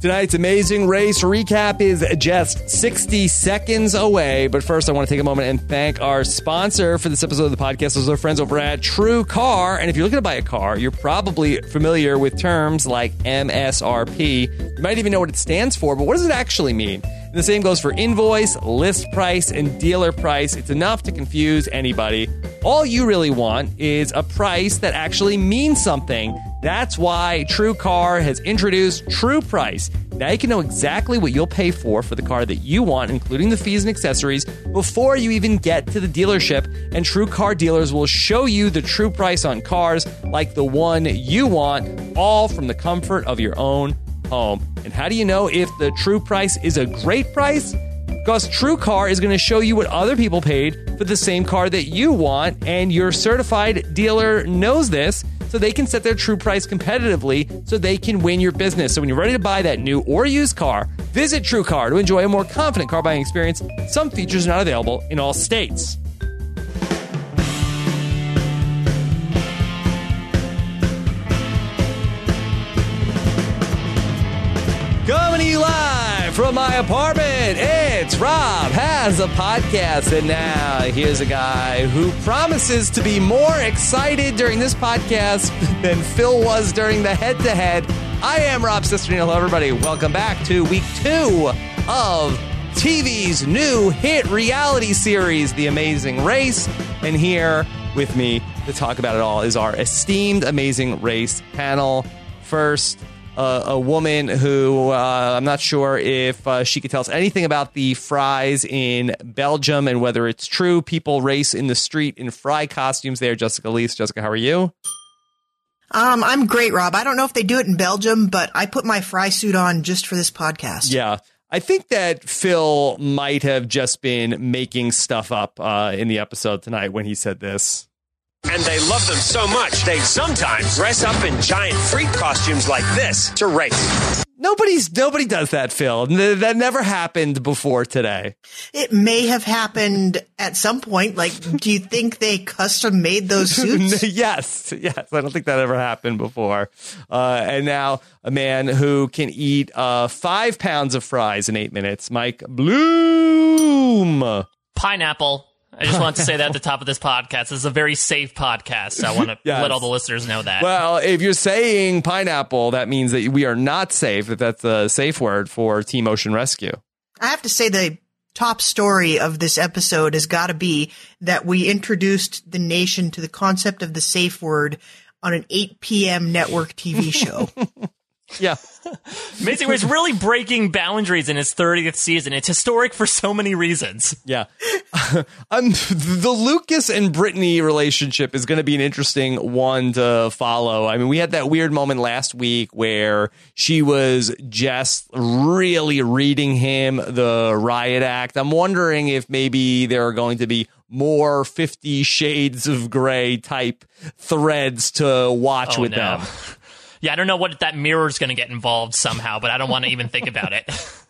Tonight's amazing race recap is just 60 seconds away. But first, I want to take a moment and thank our sponsor for this episode of the podcast. Those are friends over at True Car. And if you're looking to buy a car, you're probably familiar with terms like MSRP. You might even know what it stands for, but what does it actually mean? And the same goes for invoice, list price, and dealer price. It's enough to confuse anybody. All you really want is a price that actually means something. That's why True Car has introduced True Price. Now you can know exactly what you'll pay for for the car that you want, including the fees and accessories, before you even get to the dealership. And True Car dealers will show you the true price on cars like the one you want, all from the comfort of your own home. And how do you know if the true price is a great price? Because True Car is going to show you what other people paid for the same car that you want, and your certified dealer knows this, so they can set their true price competitively so they can win your business. So when you're ready to buy that new or used car, visit True Car to enjoy a more confident car buying experience. Some features are not available in all states. From my apartment, it's Rob has a podcast. And now here's a guy who promises to be more excited during this podcast than Phil was during the head to head. I am Rob Cesternino. Hello, everybody. Welcome back to week two of TV's new hit reality series, The Amazing Race. And here with me to talk about it all is our esteemed Amazing Race panel. First, uh, a woman who uh, I'm not sure if uh, she could tell us anything about the fries in Belgium and whether it's true people race in the street in fry costumes there. Jessica Liese. Jessica, how are you? Um, I'm great, Rob. I don't know if they do it in Belgium, but I put my fry suit on just for this podcast. Yeah. I think that Phil might have just been making stuff up uh, in the episode tonight when he said this. And they love them so much, they sometimes dress up in giant freak costumes like this to race. Nobody's nobody does that, Phil. That never happened before today. It may have happened at some point. Like, do you think they custom made those suits? yes, yes. I don't think that ever happened before. Uh, and now a man who can eat uh, five pounds of fries in eight minutes, Mike Bloom. pineapple. I just want to say that at the top of this podcast. This is a very safe podcast. So I want to Yes. let all the listeners know that. Well, if you're saying pineapple, that means that we are not safe. If that's a safe word for Team Ocean Rescue. I have to say the top story of this episode has got to be that we introduced the nation to the concept of the safe word on an 8 p.m. network TV show. Yeah. Amazing Race really breaking boundaries in his 30th season. It's historic for so many reasons. Yeah. um, the Lucas and Brittany relationship is going to be an interesting one to follow. I mean, we had that weird moment last week where she was just really reading him the riot act. I'm wondering if maybe there are going to be more 50 shades of gray type threads to watch Oh, with no. them. Yeah, I don't know what that mirror's going to get involved somehow, but I don't want to even think about it.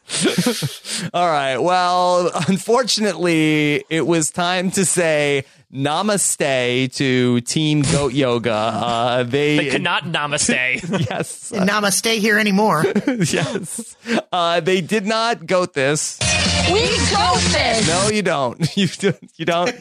All right. Well, unfortunately, it was time to say namaste to Team Goat Yoga. Uh, they, They cannot namaste. yes, and namaste here anymore. yes. Uh, they did not goat this. We go this. No, you don't. You don't. You don't.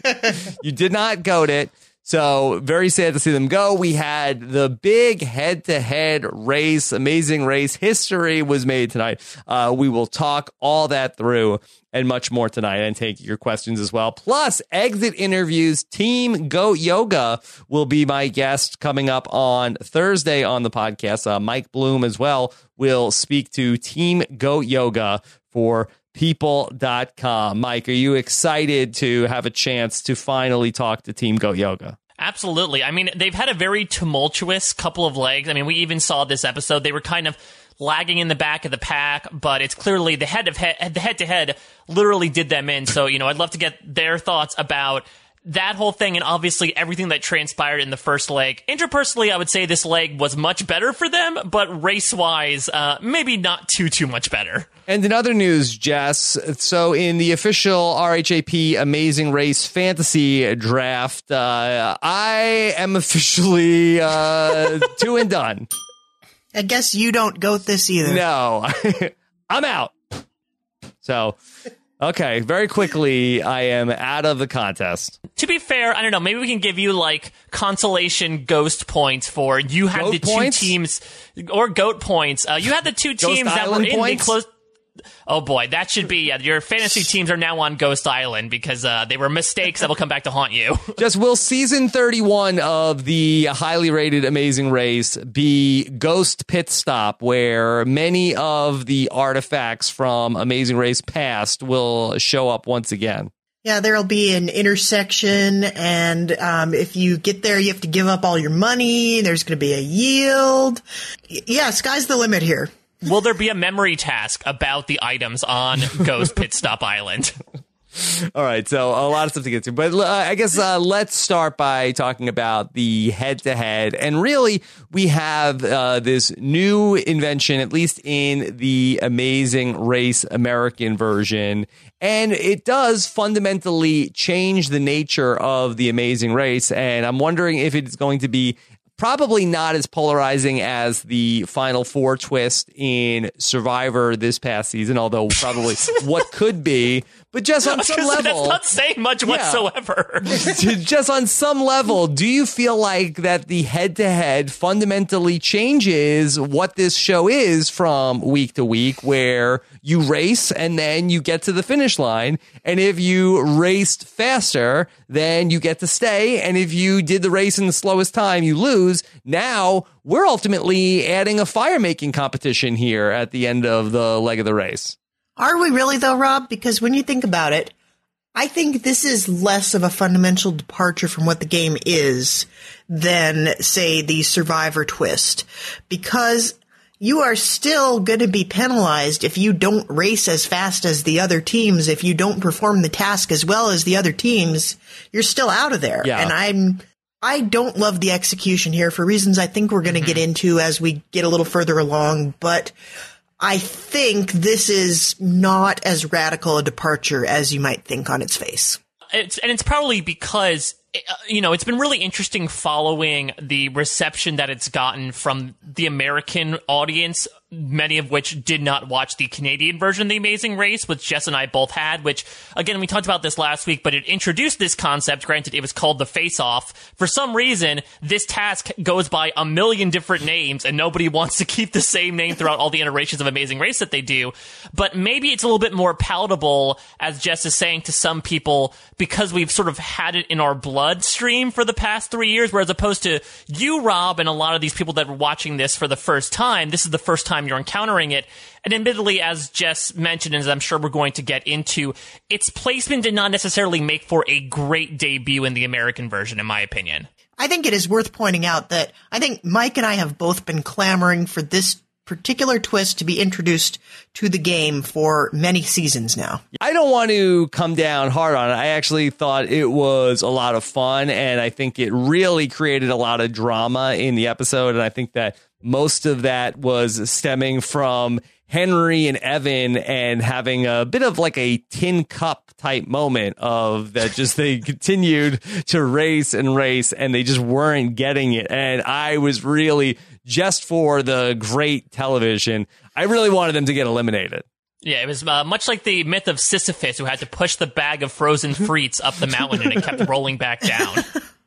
you did not goat it. So very sad to see them go. We had the big head-to-head race, amazing race. History was made tonight. Uh, we will talk all that through and much more tonight, and take your questions as well. Plus, exit interviews. Team Goat Yoga will be my guest coming up on Thursday on the podcast. Uh, Mike Bloom as well will speak to Team Goat Yoga for people.com. Mike, are you excited to have a chance to finally talk to Team Goat Yoga? Absolutely. I mean, they've had a very tumultuous couple of legs. I mean, we even saw this episode. They were kind of lagging in the back of the pack, but it's clearly the head of head, the head to head literally did them in. So, you know, I'd love to get their thoughts about that whole thing and obviously everything that transpired in the first leg. Interpersonally, I would say this leg was much better for them, but race wise, uh, maybe not too, too much better. And in other news, Jess, so in the official RHAP Amazing Race Fantasy Draft, uh, I am officially uh, two and done. I guess you don't goat this either. No, I'm out. So, okay, very quickly, I am out of the contest. To be fair, I don't know. Maybe we can give you like consolation ghost points for you had Goat the points? two teams or goat points. Uh, you had the two teams that were in points? the close. Oh boy, that should be yeah, your fantasy teams are now on Ghost Island because uh, they were mistakes that will come back to haunt you. Just will season 31 of the highly rated Amazing Race be Ghost Pit Stop, where many of the artifacts from Amazing Race past will show up once again? Yeah, there'll be an intersection, and um, if you get there, you have to give up all your money. There's going to be a yield. Y- Yeah, sky's the limit here. Will there be a memory task about the items on Ghost Pit Stop Island? All right, so a lot of stuff to get to, but uh, I guess uh, let's start by talking about the head-to-head. And really, we have uh, this new invention, at least in the Amazing Race American version, and it does fundamentally change the nature of the Amazing Race. And I'm wondering if it's going to be probably not as polarizing as the final four twist in Survivor this past season, although probably what could be. But just on some level, That's not saying much whatsoever. just on some level, do you feel like that the head to head fundamentally changes what this show is from week to week, where you race and then you get to the finish line? And if you raced faster, then you get to stay. And if you did the race in the slowest time, you lose. Now we're ultimately adding a fire making competition here at the end of the leg of the race. Are we really though, Rob? Because when you think about it, I think this is less of a fundamental departure from what the game is than, say, the survivor twist. Because you are still going to be penalized if you don't race as fast as the other teams. If you don't perform the task as well as the other teams, you're still out of there. Yeah. And I'm, I don't love the execution here for reasons I think we're going to mm-hmm. get into as we get a little further along, but I think this is not as radical a departure as you might think on its face. it's and it's probably because uh, you know it's been really interesting following the reception that it's gotten from the American audience, many of which did not watch the Canadian version of The Amazing Race, which Jess and I both had. Which again, we talked about this last week, but it introduced this concept. Granted, it was called the Face Off. For some reason, this task goes by a million different names, and nobody wants to keep the same name throughout all the iterations of Amazing Race that they do. But maybe it's a little bit more palatable, as Jess is saying, to some people because we've sort of had it in our bloodstream for the past three years, whereas opposed to you, Rob, and a lot of these people that were watching this for the first time, this is the first time you're encountering it. And admittedly, as Jess mentioned, and as I'm sure we're going to get into, its placement did not necessarily make for a great debut in the American version, in my opinion. I think it is worth pointing out that I think Mike and I have both been clamoring for this particular twist to be introduced to the game for many seasons now. I don't want to come down hard on it. I actually thought it was a lot of fun, and I think it really created a lot of drama in the episode. And I think that most of that was stemming from Henry and Evan and having a bit of like a tin cup type moment of that just they continued to race and race and they just weren't getting it. And I was really just for the great television, I really wanted them to get eliminated. Yeah, it was uh, much like the myth of Sisyphus, who had to push the bag of frozen frites up the mountain and it kept rolling back down.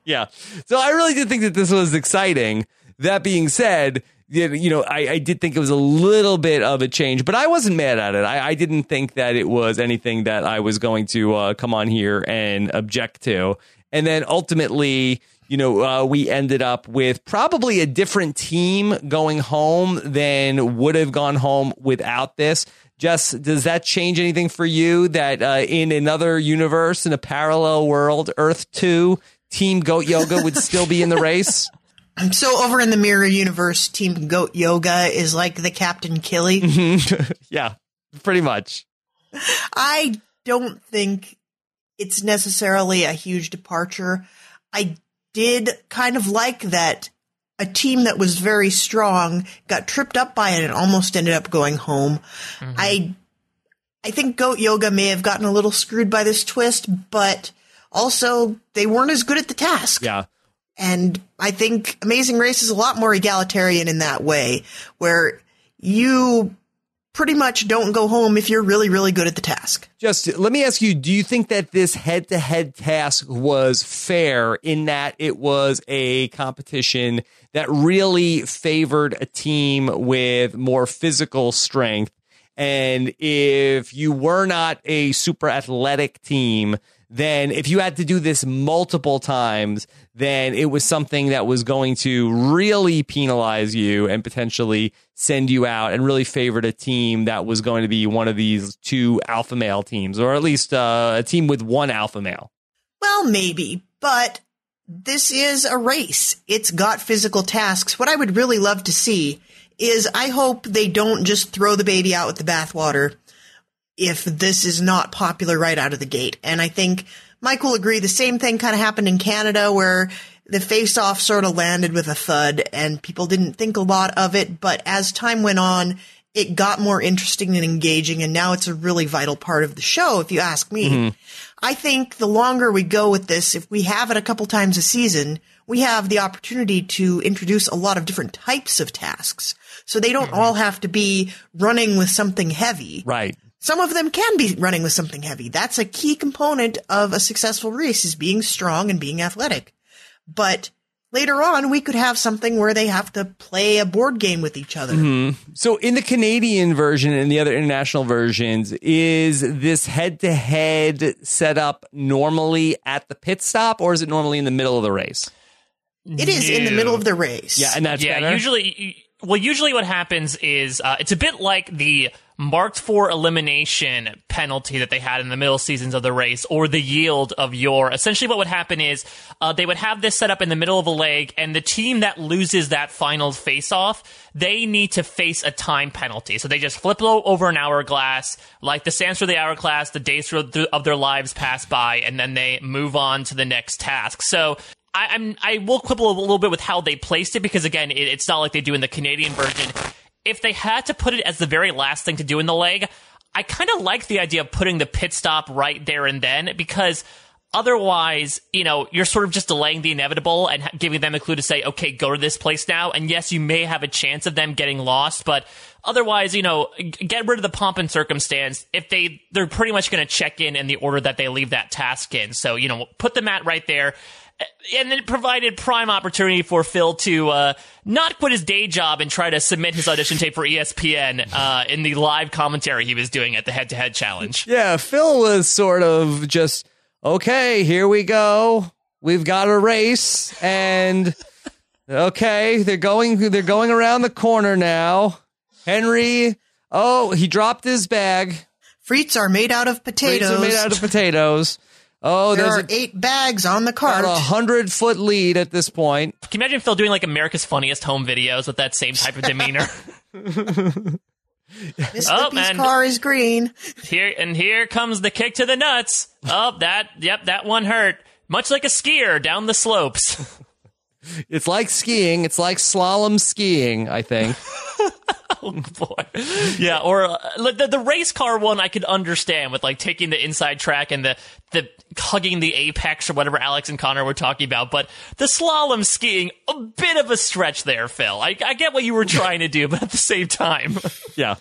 Yeah. So I really did think that this was exciting. That being said, you know, I, I did think it was a little bit of a change, but I wasn't mad at it. I, I didn't think that it was anything that I was going to uh, come on here and object to. And then ultimately, you know, uh, we ended up with probably a different team going home than would have gone home without this. Just does that change anything for you that uh, in another universe, in a parallel world, Earth 2, Team Goat Yoga would still be in the race? So over in the Mirror Universe, Team Goat Yoga is like the Captain Killy. Mm-hmm. yeah, pretty much. I don't think it's necessarily a huge departure. I did kind of like that a team that was very strong got tripped up by it and almost ended up going home. Mm-hmm. I I think Goat Yoga may have gotten a little screwed by this twist, but also they weren't as good at the task. Yeah. And I think Amazing Race is a lot more egalitarian in that way, where you pretty much don't go home if you're really, really good at the task. Just let me ask you, do you think that this head to head task was fair in that it was a competition that really favored a team with more physical strength? And if you were not a super athletic team, then if you had to do this multiple times, then it was something that was going to really penalize you and potentially send you out and really favored a team that was going to be one of these two alpha male teams, or at least uh, a team with one alpha male. Well, maybe, but this is a race. It's got physical tasks. What I would really love to see is I hope they don't just throw the baby out with the bathwater if this is not popular right out of the gate. And I think Mike will agree the same thing kind of happened in Canada where the face off sort of landed with a thud and people didn't think a lot of it. But as time went on, it got more interesting and engaging. And now it's a really vital part of the show, if you ask me. Mm-hmm. I think the longer we go with this, if we have it a couple times a season, we have the opportunity to introduce a lot of different types of tasks. So they don't mm-hmm. all have to be running with something heavy. Right. Some of them can be running with something heavy. That's a key component of a successful race is being strong and being athletic. But later on, we could have something where they have to play a board game with each other. Mm-hmm. So, in the Canadian version and the other international versions, is this head to head set up normally at the pit stop or is it normally in the middle of the race? It is in the middle of the race. Yeah, and that's yeah. Better? Usually, well, usually what happens is uh, it's a bit like the marked for elimination penalty that they had in the middle seasons of the race or the yield of your essentially what would happen is uh, they would have this set up in the middle of a leg and the team that loses that final face off they need to face a time penalty. So they just flip over an hourglass like the sands for the hourglass the days of their lives pass by and then they move on to the next task. So I, am I will quibble a little bit with how they placed it because again, it, it's not like they do in the Canadian version. If they had to put it as the very last thing to do in the leg, I kind of like the idea of putting the pit stop right there and then because otherwise, you know, you're sort of just delaying the inevitable and giving them a clue to say, okay, go to this place now. And yes, you may have a chance of them getting lost, but otherwise, you know, get rid of the pomp and circumstance. If they, they're pretty much going to check in in the order that they leave that task in. So, you know, put the mat right there and it provided prime opportunity for Phil to uh, not quit his day job and try to submit his audition tape for ESPN uh, in the live commentary he was doing at the head to head challenge. Yeah, Phil was sort of just okay. Here we go. We've got a race, and okay, they're going. They're going around the corner now. Henry. Oh, he dropped his bag. Frites are made out of potatoes. Frites are made out of potatoes. Oh, there are a, eight bags on the cart. a hundred foot lead at this point. Can you imagine Phil doing like America's Funniest Home Videos with that same type of demeanor? Miss oh, Lippy's car is green. Here and here comes the kick to the nuts. Oh, that yep, that one hurt. Much like a skier down the slopes. it's like skiing. It's like slalom skiing. I think. oh boy. Yeah, or uh, the, the race car one I could understand with like taking the inside track and the the hugging the apex or whatever Alex and Connor were talking about. But the slalom skiing, a bit of a stretch there, Phil. I, I get what you were trying to do, but at the same time. yeah.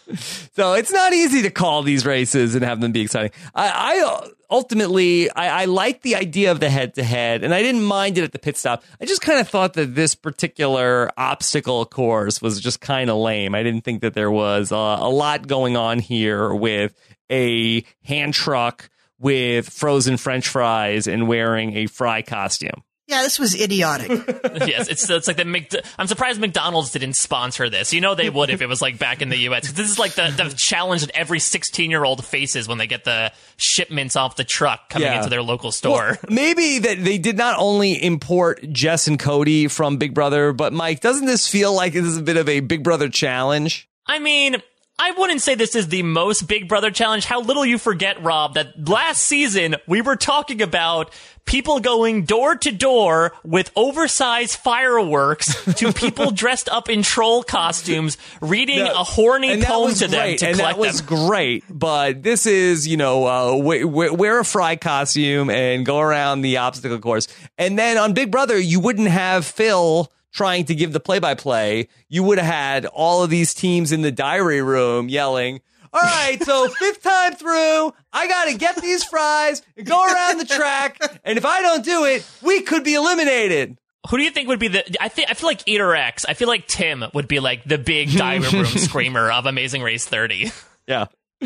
So it's not easy to call these races and have them be exciting. I, I ultimately, I, I like the idea of the head to head, and I didn't mind it at the pit stop. I just kind of thought that this particular obstacle course was just kind of lame. I didn't think that there was uh, a lot going on here with a hand truck with frozen French fries and wearing a fry costume. Yeah, this was idiotic. yes, it's it's like the Mc, I'm surprised McDonald's didn't sponsor this. You know they would if it was like back in the U.S. This is like the, the challenge that every 16 year old faces when they get the shipments off the truck coming yeah. into their local store. Well, maybe that they did not only import Jess and Cody from Big Brother, but Mike, doesn't this feel like this is a bit of a Big Brother challenge? I mean, I wouldn't say this is the most Big Brother challenge. How little you forget, Rob, that last season we were talking about people going door to door with oversized fireworks to people dressed up in troll costumes reading No, a horny poem to them great, to and collect that was them. great. But this is, you know, uh, wear a fry costume and go around the obstacle course. And then on Big Brother, you wouldn't have Phil trying to give the play-by-play. You would have had all of these teams in the diary room yelling. All right, so fifth time through, I got to get these fries and go around the track. And if I don't do it, we could be eliminated. Who do you think would be the? I think I feel like Eater X. I feel like Tim would be like the big diary room screamer of Amazing Race 30. Yeah. Uh,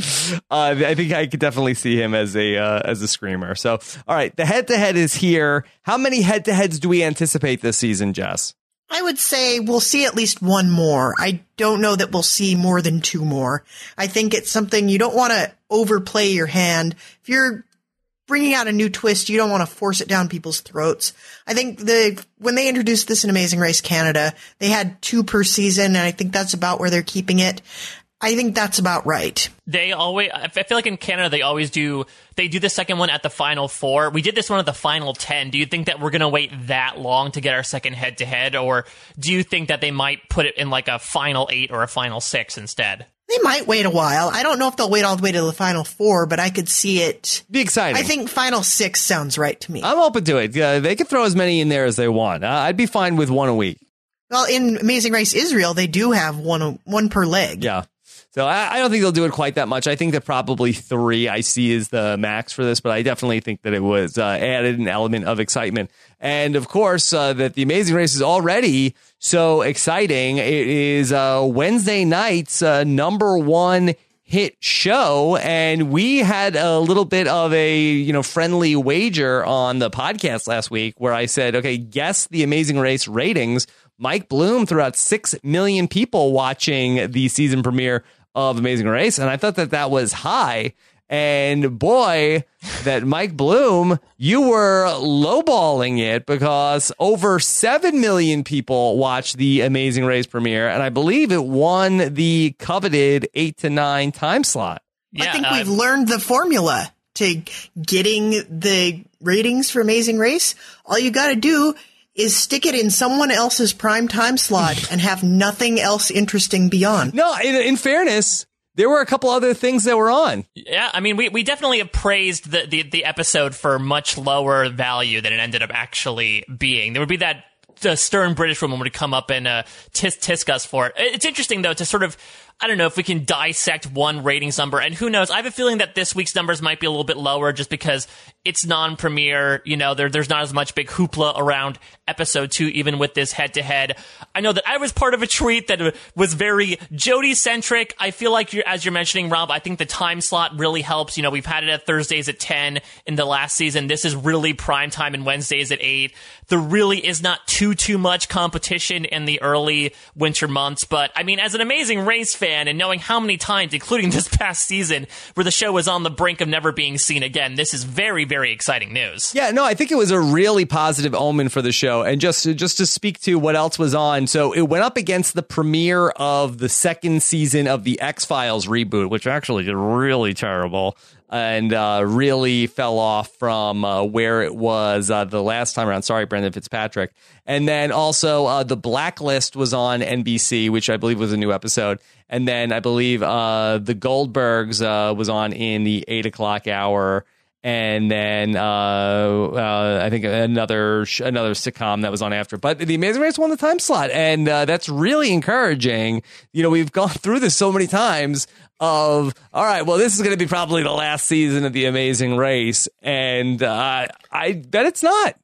I think I could definitely see him as a uh, as a screamer. So, all right, the head to head is here. How many head to heads do we anticipate this season, Jess? I would say we'll see at least one more. I don't know that we'll see more than two more. I think it's something you don't want to overplay your hand. If you're bringing out a new twist, you don't want to force it down people's throats. I think the when they introduced this in Amazing Race Canada, they had two per season, and I think that's about where they're keeping it. I think that's about right. They always. I feel like in Canada they always do. They do the second one at the final four. We did this one at the final ten. Do you think that we're gonna wait that long to get our second head to head, or do you think that they might put it in like a final eight or a final six instead? They might wait a while. I don't know if they'll wait all the way to the final four, but I could see it. Be exciting. I think final six sounds right to me. I'm open to it. Uh, they could throw as many in there as they want. Uh, I'd be fine with one a week. Well, in Amazing Race Israel, they do have one one per leg. Yeah. So I, I don't think they'll do it quite that much. I think that probably three I see is the max for this, but I definitely think that it was uh, added an element of excitement. And of course, uh, that the Amazing Race is already so exciting. It is uh, Wednesday night's uh, number one hit show and we had a little bit of a you know friendly wager on the podcast last week where I said okay guess the amazing race ratings Mike Bloom threw out 6 million people watching the season premiere of Amazing Race and I thought that that was high and boy that Mike Bloom you were lowballing it because over 7 million people watched the Amazing Race premiere and I believe it won the coveted 8 to 9 time slot. I think uh, we've learned the formula to getting the ratings for Amazing Race. All you got to do is stick it in someone else's prime time slot and have nothing else interesting beyond. No, in, in fairness, there were a couple other things that were on. Yeah, I mean, we, we definitely have praised the, the, the episode for much lower value than it ended up actually being. There would be that the stern British woman would come up and uh, tisk tisk us for it. It's interesting though to sort of I don't know if we can dissect one ratings number, and who knows? I have a feeling that this week's numbers might be a little bit lower just because it's non-premiere. You know, there, there's not as much big hoopla around episode two, even with this head-to-head. I know that I was part of a tweet that was very Jody-centric. I feel like you're, as you're mentioning, Rob, I think the time slot really helps. You know, we've had it at Thursdays at 10 in the last season. This is really prime time and Wednesdays at 8. There really is not too, too much competition in the early winter months, but I mean, as an amazing race fan, and knowing how many times, including this past season, where the show was on the brink of never being seen again, this is very, very exciting news. Yeah, no, I think it was a really positive omen for the show. And just just to speak to what else was on, so it went up against the premiere of the second season of the X Files reboot, which actually did really terrible and uh, really fell off from uh, where it was uh, the last time around. Sorry, Brendan Fitzpatrick. And then also uh, the Blacklist was on NBC, which I believe was a new episode. And then I believe uh, the Goldbergs uh, was on in the eight o'clock hour. And then uh, uh, I think another sh- another sitcom that was on after. But the Amazing Race won the time slot, and uh, that's really encouraging. You know, we've gone through this so many times of all right well this is going to be probably the last season of the amazing race and uh, i bet it's not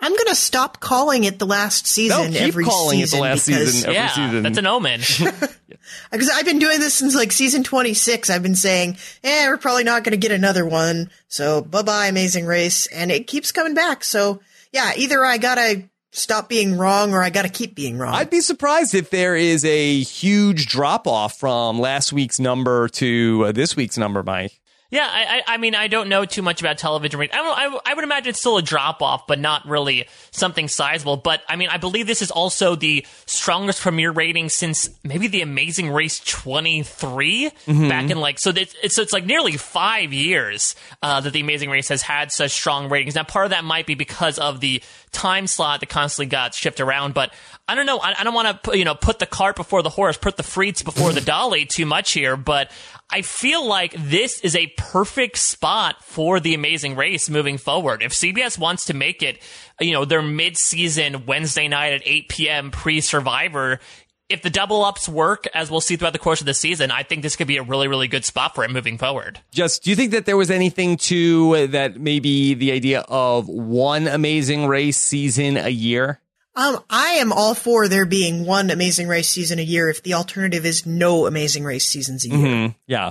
I'm going to stop calling it the last season no, keep every calling season it the last because, season every yeah, season that's an omen. Because I've been doing this since like season 26. I've been saying, eh, we're probably not going to get another one. So bye bye, Amazing Race. And it keeps coming back. So yeah, either I got to stop being wrong or I got to keep being wrong. I'd be surprised if there is a huge drop off from last week's number to uh, this week's number, Mike. Yeah, I, I, I mean, I don't know too much about television ratings. I, don't, I, I would imagine it's still a drop off, but not really something sizable. But I mean, I believe this is also the strongest premiere rating since maybe The Amazing Race 23 back in like so. It's, so it's like nearly five years uh, that The Amazing Race has had such strong ratings. Now, part of that might be because of the time slot that constantly got shifted around, but I don't know. I, I don't want to you know put the cart before the horse, put the frites before the dolly too much here, but I feel like this is a perfect spot for the amazing race moving forward. If CBS wants to make it, you know, their mid-season Wednesday night at 8 p.m. pre-survivor, if the double ups work, as we'll see throughout the course of the season, I think this could be a really, really good spot for it moving forward. Just, do you think that there was anything to uh, that maybe the idea of one amazing race season a year? Um, I am all for there being one Amazing Race season a year if the alternative is no Amazing Race seasons a year. Mm-hmm. Yeah.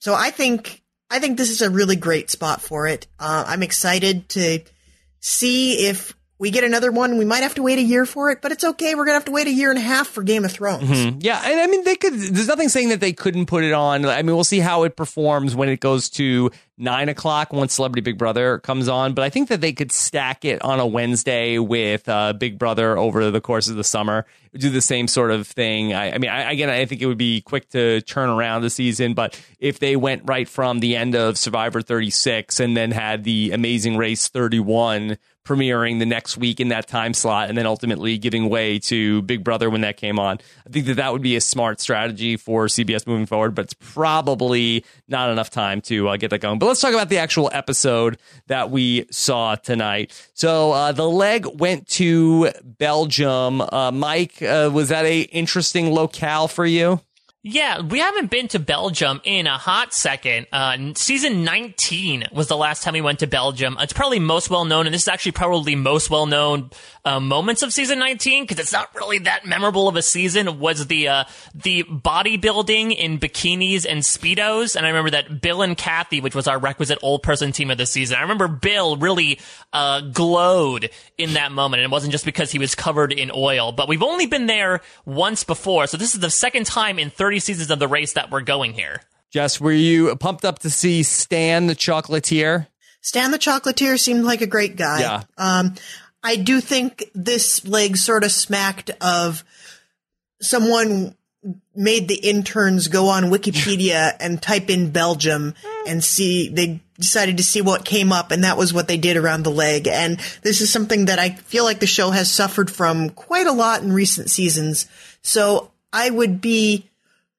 So I think I think this is a really great spot for it. Uh, I'm excited to see if we get another one. We might have to wait a year for it, but it's okay. We're gonna have to wait a year and a half for Game of Thrones. Mm-hmm. Yeah, and I mean they could. There's nothing saying that they couldn't put it on. I mean, we'll see how it performs when it goes to nine o'clock once Celebrity Big Brother comes on. But I think that they could stack it on a Wednesday with uh, Big Brother over the course of the summer. Do the same sort of thing. I, I mean, I, again, I think it would be quick to turn around the season. But if they went right from the end of Survivor 36 and then had the Amazing Race 31 premiering the next week in that time slot and then ultimately giving way to Big Brother when that came on. I think that that would be a smart strategy for CBS moving forward, but it's probably not enough time to uh, get that going. But let's talk about the actual episode that we saw tonight. So uh, the leg went to Belgium. Uh, Mike, uh, was that a interesting locale for you? Yeah, we haven't been to Belgium in a hot second. Uh, season 19 was the last time we went to Belgium. It's probably most well known, and this is actually probably most well known uh, moments of season 19 because it's not really that memorable of a season. Was the uh, the bodybuilding in bikinis and speedos, and I remember that Bill and Cathi, which was our requisite old person team of the season. I remember Bill really uh, glowed in that moment, and it wasn't just because he was covered in oil. But we've only been there once before, so this is the second time in 30 seasons of the race that we're going here. Jess, were you pumped up to see Stan the Chocolatier? Stan the Chocolatier seemed like a great guy. Yeah. Um, I do think this leg sort of smacked of someone made the interns go on Wikipedia and type in Belgium and see, they decided to see what came up and that was what they did around the leg. And this is something that I feel like the show has suffered from quite a lot in recent seasons. So I would be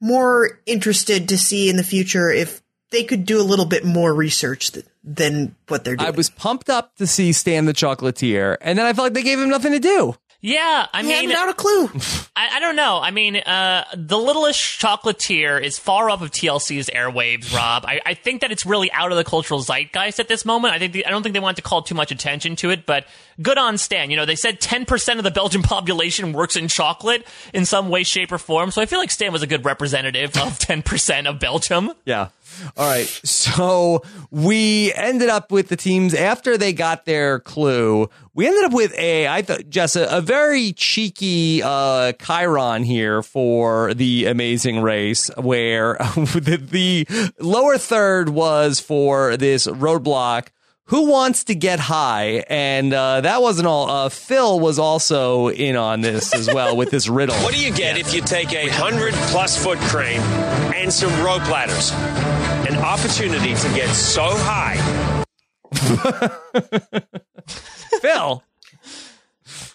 more interested to see in the future if they could do a little bit more research th- than what they're doing. I was pumped up to see Stan the Chocolatier, and then I felt like they gave him nothing to do. Yeah, I mean, handed out a clue. I, I don't know. I mean, uh, the littlest chocolatier is far off of TLC's airwaves, Rob. I, I think that it's really out of the cultural zeitgeist at this moment. I think the, I don't think they want to call too much attention to it, but good on Stan. You know, they said 10% of the Belgian population works in chocolate in some way, shape, or form. So I feel like Stan was a good representative of 10% of Belgium. Yeah. All right. So we ended up with the teams after they got their clue. We ended up with a, I thought, just a, a very cheeky uh, Chiron here for the amazing race, where the, the lower third was for this roadblock. Who wants to get high? And uh, that wasn't all. Uh, Phil was also in on this as well with this riddle. What do you get if you take a hundred plus foot crane and some rope ladders? An opportunity to get so high. Phil.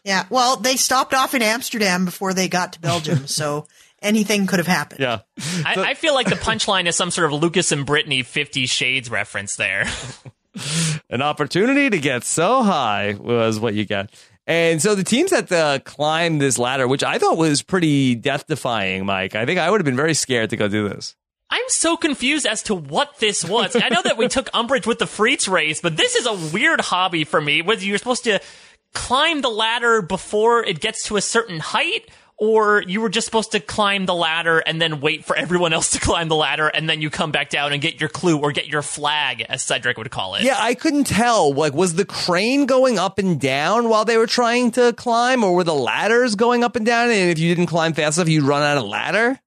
yeah. Well, they stopped off in Amsterdam before they got to Belgium, so anything could have happened. Yeah. I, I feel like the punchline is some sort of Lucas and Brittany Fifty Shades reference there. An opportunity to get so high was what you get. And so the teams that uh, climbed this ladder, which I thought was pretty death defying, Mike. I think I would have been very scared to go do this. I'm so confused as to what this was. I know that we took umbrage with the Frites race, but this is a weird hobby for me. Whether you're supposed to climb the ladder before it gets to a certain height, or you were just supposed to climb the ladder and then wait for everyone else to climb the ladder, and then you come back down and get your clue or get your flag, as Cedric would call it. Yeah, I couldn't tell. Like, was the crane going up and down while they were trying to climb, or were the ladders going up and down? And if you didn't climb fast enough, you'd run out of ladder?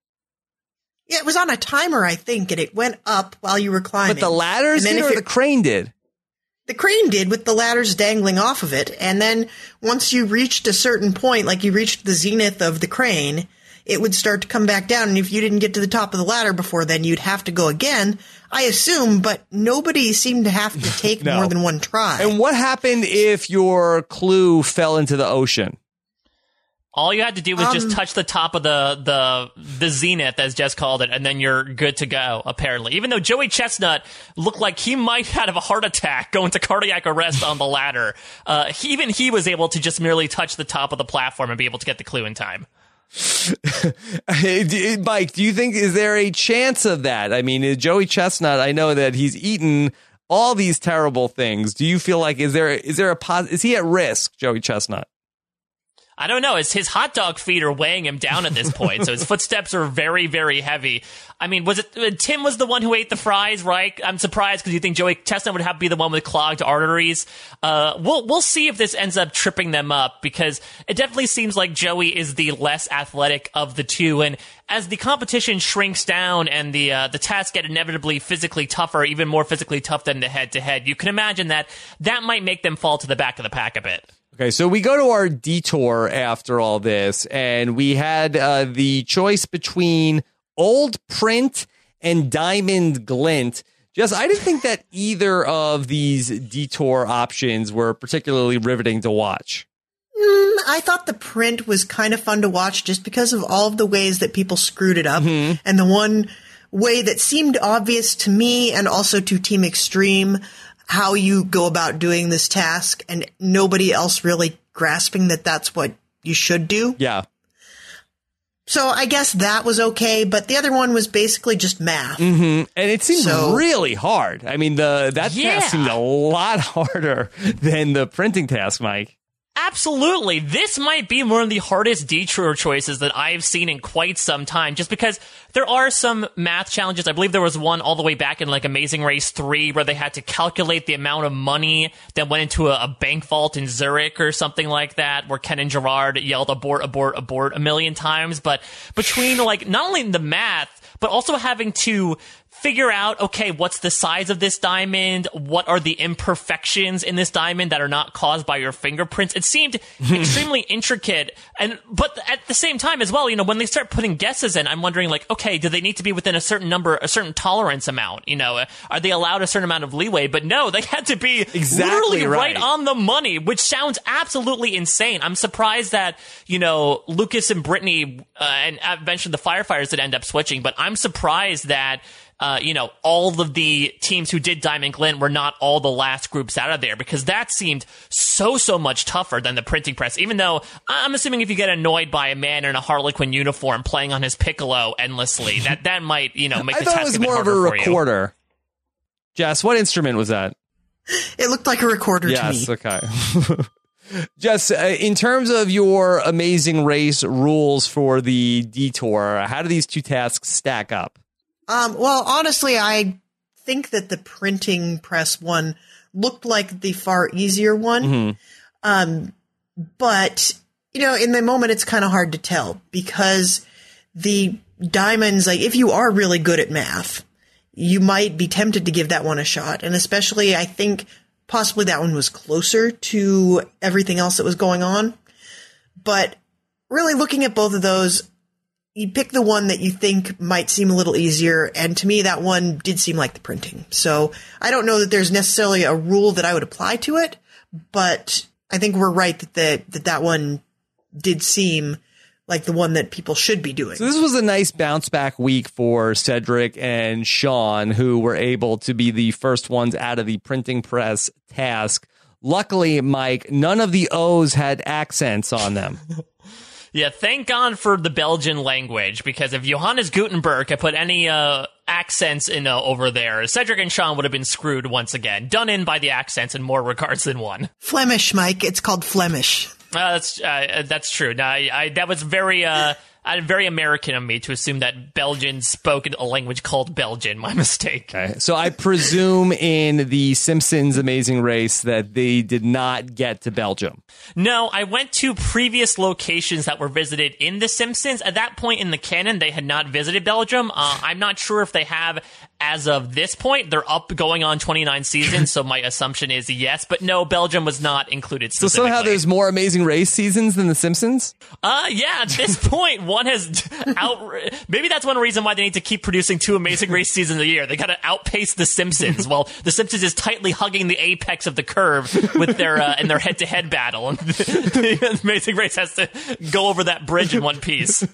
Yeah, it was on a timer, I think, and it went up while you were climbing. But the ladders did or you- the crane did? The crane did with the ladders dangling off of it. And then once you reached a certain point, like you reached the zenith of the crane, it would start to come back down. And if you didn't get to the top of the ladder before then, you'd have to go again, I assume, but nobody seemed to have to take No. more than one try. And what happened if your clue fell into the ocean? All you had to do was Um, just touch the top of the the the zenith, as Jess called it, and then you're good to go. Apparently, even though Joey Chestnut looked like he might have a heart attack going to cardiac arrest on the ladder, uh, he, even he was able to just merely touch the top of the platform and be able to get the clue in time. Mike, do you think is there a chance of that? I mean, Joey Chestnut, I know that he's eaten all these terrible things. Do you feel like is there is there a pos- is he at risk, Joey Chestnut? I don't know. His, his hot dog feet are weighing him down at this point, so his footsteps are very, very heavy. I mean, was it uh, Tim was the one who ate the fries, right? I'm surprised because you think Joey Chestnut would have to be the one with clogged arteries. Uh, we'll we'll see if this ends up tripping them up because it definitely seems like Joey is the less athletic of the two, and as the competition shrinks down and the uh, the tasks get inevitably physically tougher, even more physically tough than the head to head, you can imagine that that might make them fall to the back of the pack a bit. Okay, so we go to our detour after all this, and we had uh, the choice between old print and diamond glint. Just, I didn't think that either of these detour options were particularly riveting to watch. I thought the print was kind of fun to watch just because of all of the ways that people screwed it up. And the one way that seemed obvious to me and also to Team Extreme, how you go about doing this task and nobody else really grasping that that's what you should do. Yeah. So I guess that was okay, but the other one was basically just math. Mm-hmm. And it seemed So- really hard. I mean, the that Yeah. task seemed a lot harder than the printing task, Mike. Absolutely. This might be one of the hardest detour choices that I've seen in quite some time, just because there are some math challenges. I believe there was one all the way back in like Amazing Race 3 where they had to calculate the amount of money that went into a, a bank vault in Zurich or something like that, where Ken and Gerard yelled abort, abort, abort a million times. But between like not only the math, but also having to figure out okay what's the size of this diamond? What are the imperfections in this diamond that are not caused by your fingerprints? It seemed extremely intricate. And but at the same time as well you know when they start putting guesses in i'm wondering like okay do they need to be within a certain number a certain tolerance amount? You know are they allowed a certain amount of leeway? But no they had to be Exactly literally right. right. on the money, which sounds absolutely insane. I'm surprised that, you know, Lucas and Brittany, uh, and eventually the firefighters that end up switching, but I'm surprised that, uh, you know, all of the teams who did Diamond Glint were not all the last groups out of there because that seemed so, so much tougher than the printing press. Even though I'm assuming if you get annoyed by a man in a Harlequin uniform playing on his piccolo endlessly, that, that might, you know, make I the thought it task was a bit more of a harder for you. recorder. Jess, what instrument was that? It looked like a recorder Yes, to me. okay. Jess, uh, in terms of your amazing race rules for the detour, how do these two tasks stack up? Um, well, honestly, I think that the printing press one looked like the far easier one. Um, but you know, in the moment, it's kind of hard to tell because the diamonds, like if you are really good at math, you might be tempted to give that one a shot. And especially, I think possibly that one was closer to everything else that was going on. But really looking at both of those, you pick the one that you think might seem a little easier. And to me, that one did seem like the printing. So I don't know that there's necessarily a rule that I would apply to it, but I think we're right that that, that, that one did seem like the one that people should be doing. So this was a nice bounce back week for Cedric and Sean, who were able to be the first ones out of the printing press task. Luckily, Mike, none of the O's had accents on them. Yeah, thank God for the Belgian language because if Johannes Gutenberg had put any uh, accents in uh, over there, Cedric and Sean would have been screwed once again, done in by the accents in more regards than one. Flemish, Mike. It's called Flemish. Uh, that's uh, that's true. No, I, I, that was very uh, very American of me to assume that Belgians spoke a language called Belgian. My mistake. Okay. So I presume in the Simpsons Amazing Race that they did not get to Belgium. No, I went to previous locations that were visited in The Simpsons. At that point in the canon, they had not visited Belgium. Uh, I'm not sure if they have as of this point. They're up going on 29 seasons, so my assumption is yes. But no, Belgium was not included. So somehow there's more Amazing Race seasons than The Simpsons. Uh, yeah. At this point, one has out. Maybe that's one reason why they need to keep producing two Amazing Race seasons a year. They got to outpace The Simpsons. while The Simpsons is tightly hugging the apex of the curve with their uh, in their head-to-head battle, and the Amazing Race has to go over that bridge in one piece.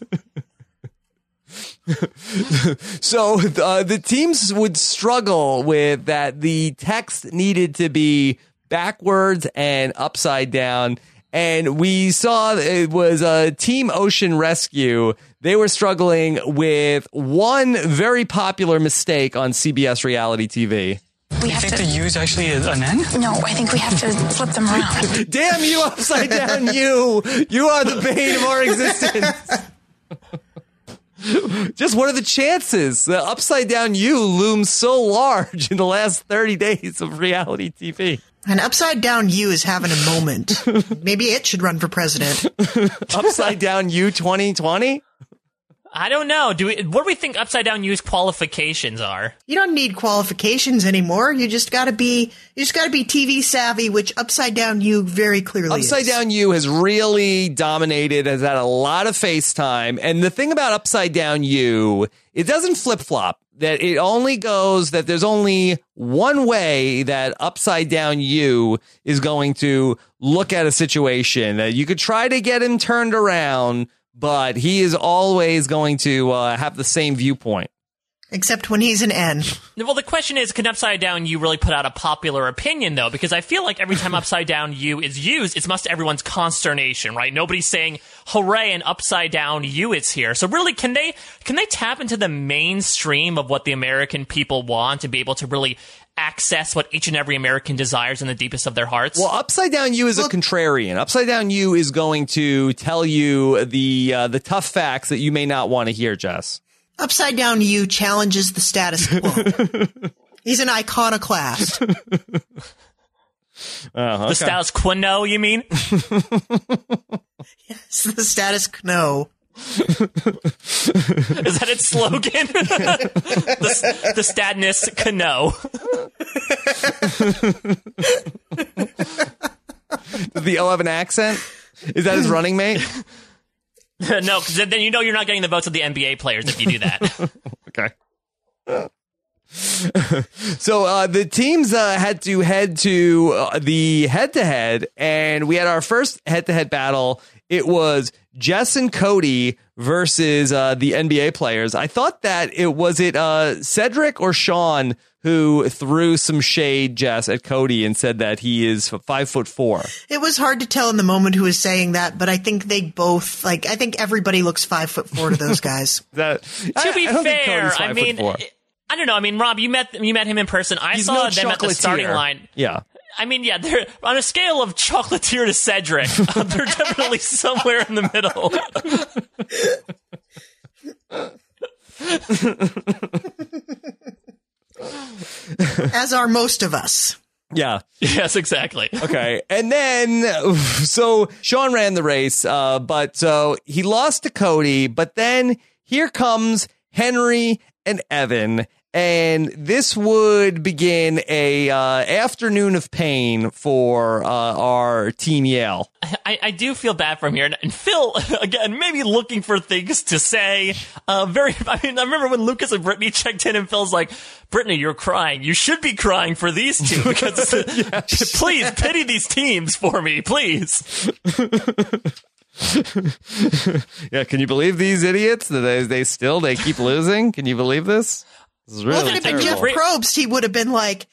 so uh, the teams would struggle with that. The text needed to be backwards and upside down. And we saw it was a Team Ocean Rescue. They were struggling with one very popular mistake on CBS reality TV. We have think to, the U is actually an N? No, I think we have to flip them around. Damn you, upside down you! You are the bane of our existence. Just what are the chances? The upside down you looms so large in the last 30 days of reality TV. An upside down you is having a moment. Maybe it should run for president. upside down you 2020? I don't know. Do we, what do we think upside down U's qualifications are? You don't need qualifications anymore. You just got to be you just got to be TV savvy, which upside down U very clearly upside is. down U has really dominated. Has had a lot of FaceTime, and the thing about upside down U, it doesn't flip flop. That it only goes that there's only one way that upside down you is going to look at a situation. That you could try to get him turned around but he is always going to uh, have the same viewpoint. Except when he's an N. Well, the question is, can Upside Down U really put out a popular opinion, though? Because I feel like every time Upside Down U is used, it's much to everyone's consternation, right? Nobody's saying, hooray, and Upside Down U is here. So really, can they, can they tap into the mainstream of what the American people want and be able to really access what each and every American desires in the deepest of their hearts? Well, Upside Down U is a contrarian. Upside Down U is going to tell you the uh, the tough facts that you may not want to hear, Jess. Upside Down U challenges the status quo. He's an iconoclast. Uh, okay. The status quo, you mean? yes, the status quo. Is that its slogan? the, the Stadness Cano. The O have an accent? Is that his running mate? no, because then you know you're not getting the votes of the NBA players if you do that. okay. so uh, the teams uh, had to head to uh, the head-to-head, and we had our first head-to-head battle. It was Jess and Cody versus uh, the NBA players. I thought that it was it uh, Cedric or Shawn who threw some shade, Jess, at Cody and said that he is five foot four. It was hard to tell in the moment who was saying that, but I think they both like. I think everybody looks five foot four to those guys. that to I, be I fair, I mean. I don't know. I mean, Rob, you met you met him in person. I He's saw no them at the starting line. Yeah. I mean, yeah, they're on a scale of chocolatier to Cedric. they're definitely somewhere in the middle. As are most of us. Yeah. Yes, exactly. Okay. And then, so Shawn ran the race, uh, but so he lost to Cody, but then here comes Henry and Evan and this would begin a uh, afternoon of pain for uh, our team Yale. I, I, do feel bad from here, and Phil again maybe looking for things to say. Uh, very, I mean, I remember when Lucas and Brittany checked in, and Phil's like, "Brittany, you're crying. You should be crying for these two because yes. please pity these teams for me, please." yeah, can you believe these idiots? That they, they still they keep losing? Can you believe this? This is really well, if it had been Jeff Probst, he would have been like,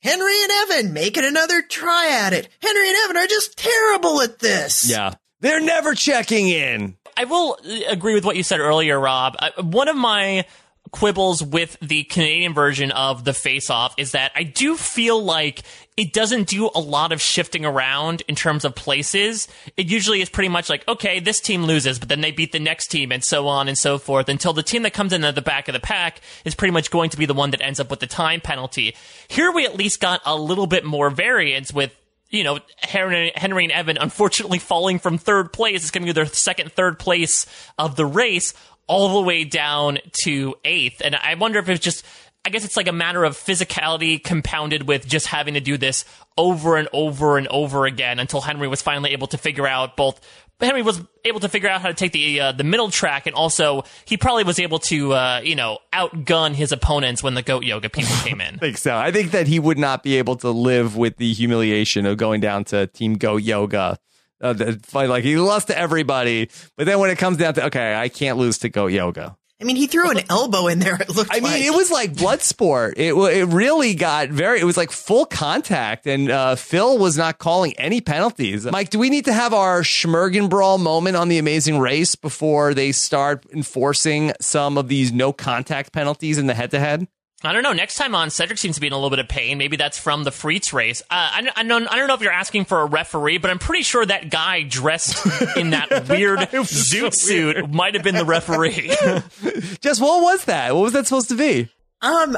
Henry and Evan making another try at it. Henry and Evan are just terrible at this. Yeah. They're never checking in. I will uh, agree with what you said earlier, Rob. one of my quibbles with the Canadian version of the face off is that I do feel like it doesn't do a lot of shifting around in terms of places. It usually is pretty much like, okay, this team loses, but then they beat the next team and so on and so forth until the team that comes in at the back of the pack is pretty much going to be the one that ends up with the time penalty. Here we at least got a little bit more variance with you know, Henry, and Evan unfortunately falling from third place. It's going to be their second, third place of the race all the way down to eighth. And I wonder if it's just, I guess it's like a matter of physicality compounded with just having to do this over and over and over again until Henry was finally able to figure out both. Henry was able to figure out how to take the uh, the middle track, and also he probably was able to uh, you know outgun his opponents when the goat yoga people came in. I think so. I think that he would not be able to live with the humiliation of going down to Team Goat Yoga uh, like he lost to everybody, but then when it comes down to okay, I can't lose to Goat Yoga. I mean, he threw an elbow in there. It looked. I mean, like. it was like blood sport. It it really got very. It was like full contact, and uh, Phil was not calling any penalties. Mike, do we need to have our Schmergen brawl moment on the Amazing Race before they start enforcing some of these no contact penalties in the head to head? I don't know. Next time on, Cedric seems to be in a little bit of pain. Maybe that's from the Frites race. Uh, I, I, don't, I don't know if you're asking for a referee, but I'm pretty sure that guy dressed in that weird zoot so suit might have been the referee. Just what was that? What was that supposed to be? Um,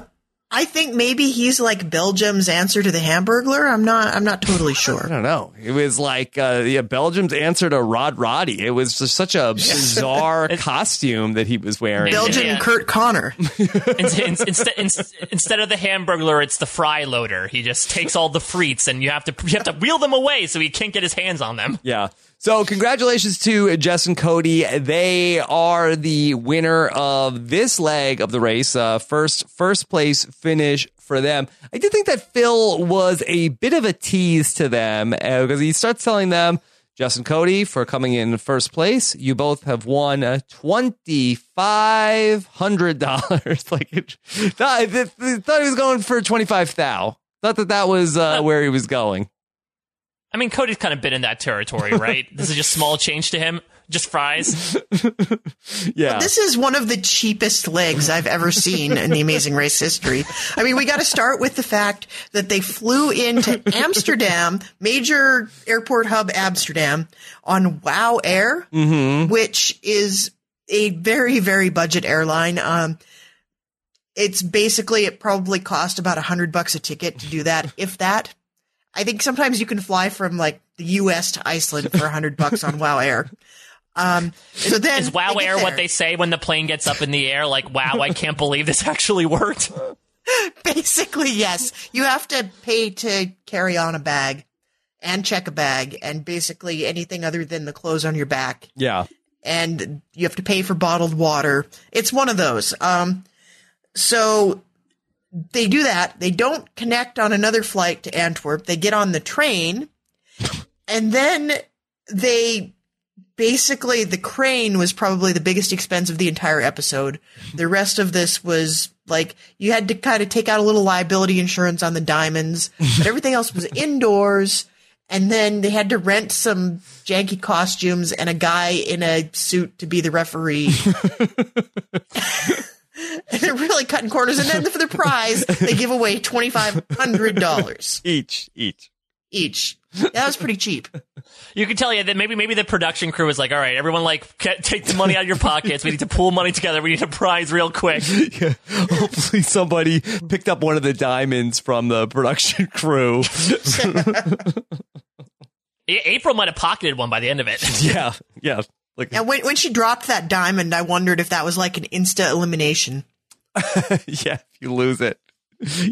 I think maybe he's like Belgium's answer to the Hamburglar. I'm not. I'm not totally sure. I don't know. It was like uh, yeah, Belgium's answer to Rod Roddy. It was just such a bizarre costume that he was wearing. Belgian yeah. Kurt Connor. instead, instead of the Hamburglar, it's the fry loader. He just takes all the frites, and you have to you have to wheel them away so he can't get his hands on them. Yeah. So, congratulations to Jess and Cody. They are the winner of this leg of the race. Uh, first, first place finish for them. I did think that Phil was a bit of a tease to them uh, because he starts telling them, and Cody, for coming in first place, you both have won twenty five hundred dollars. like, it, I thought he was going for twenty five thou. Thought that that was uh, where he was going. I mean, Cody's kind of been in that territory, right? this is just small change to him, just fries. yeah. This is one of the cheapest legs I've ever seen in the Amazing Race history. I mean, we got to start with the fact that they flew into Amsterdam, major airport hub Amsterdam, on WOW Air, mm-hmm. which is a very, very budget airline. Um, it's basically it probably cost about a hundred bucks a ticket to do that, if that. I think sometimes you can fly from like the U.S. to Iceland for a hundred bucks on WoW Air. Um, so then is WoW Air what they say when the plane gets up in the air? Like, wow, I can't believe this actually worked. Basically, yes. You have to pay to carry on a bag and check a bag and basically anything other than the clothes on your back. Yeah. And you have to pay for bottled water. It's one of those. Um, so they do that. They don't connect on another flight to Antwerp. They get on the train and then they basically the crane was probably the biggest expense of the entire episode. The rest of this was like you had to kind of take out a little liability insurance on the diamonds, but everything else was indoors. And then they had to rent some janky costumes and a guy in a suit to be the referee. and they're really cutting corners. And then for the prize, they give away twenty five hundred dollars each. Each. Each. That was pretty cheap. You can tell you that maybe maybe the production crew was like, all right, everyone like take the money out of your pockets. We need to pool money together. We need a prize real quick. Yeah. Hopefully somebody picked up one of the diamonds from the production crew. April might have pocketed one by the end of it. Yeah, yeah. Like now, when when she dropped that diamond, I wondered if that was like an insta elimination. yeah, if you lose it.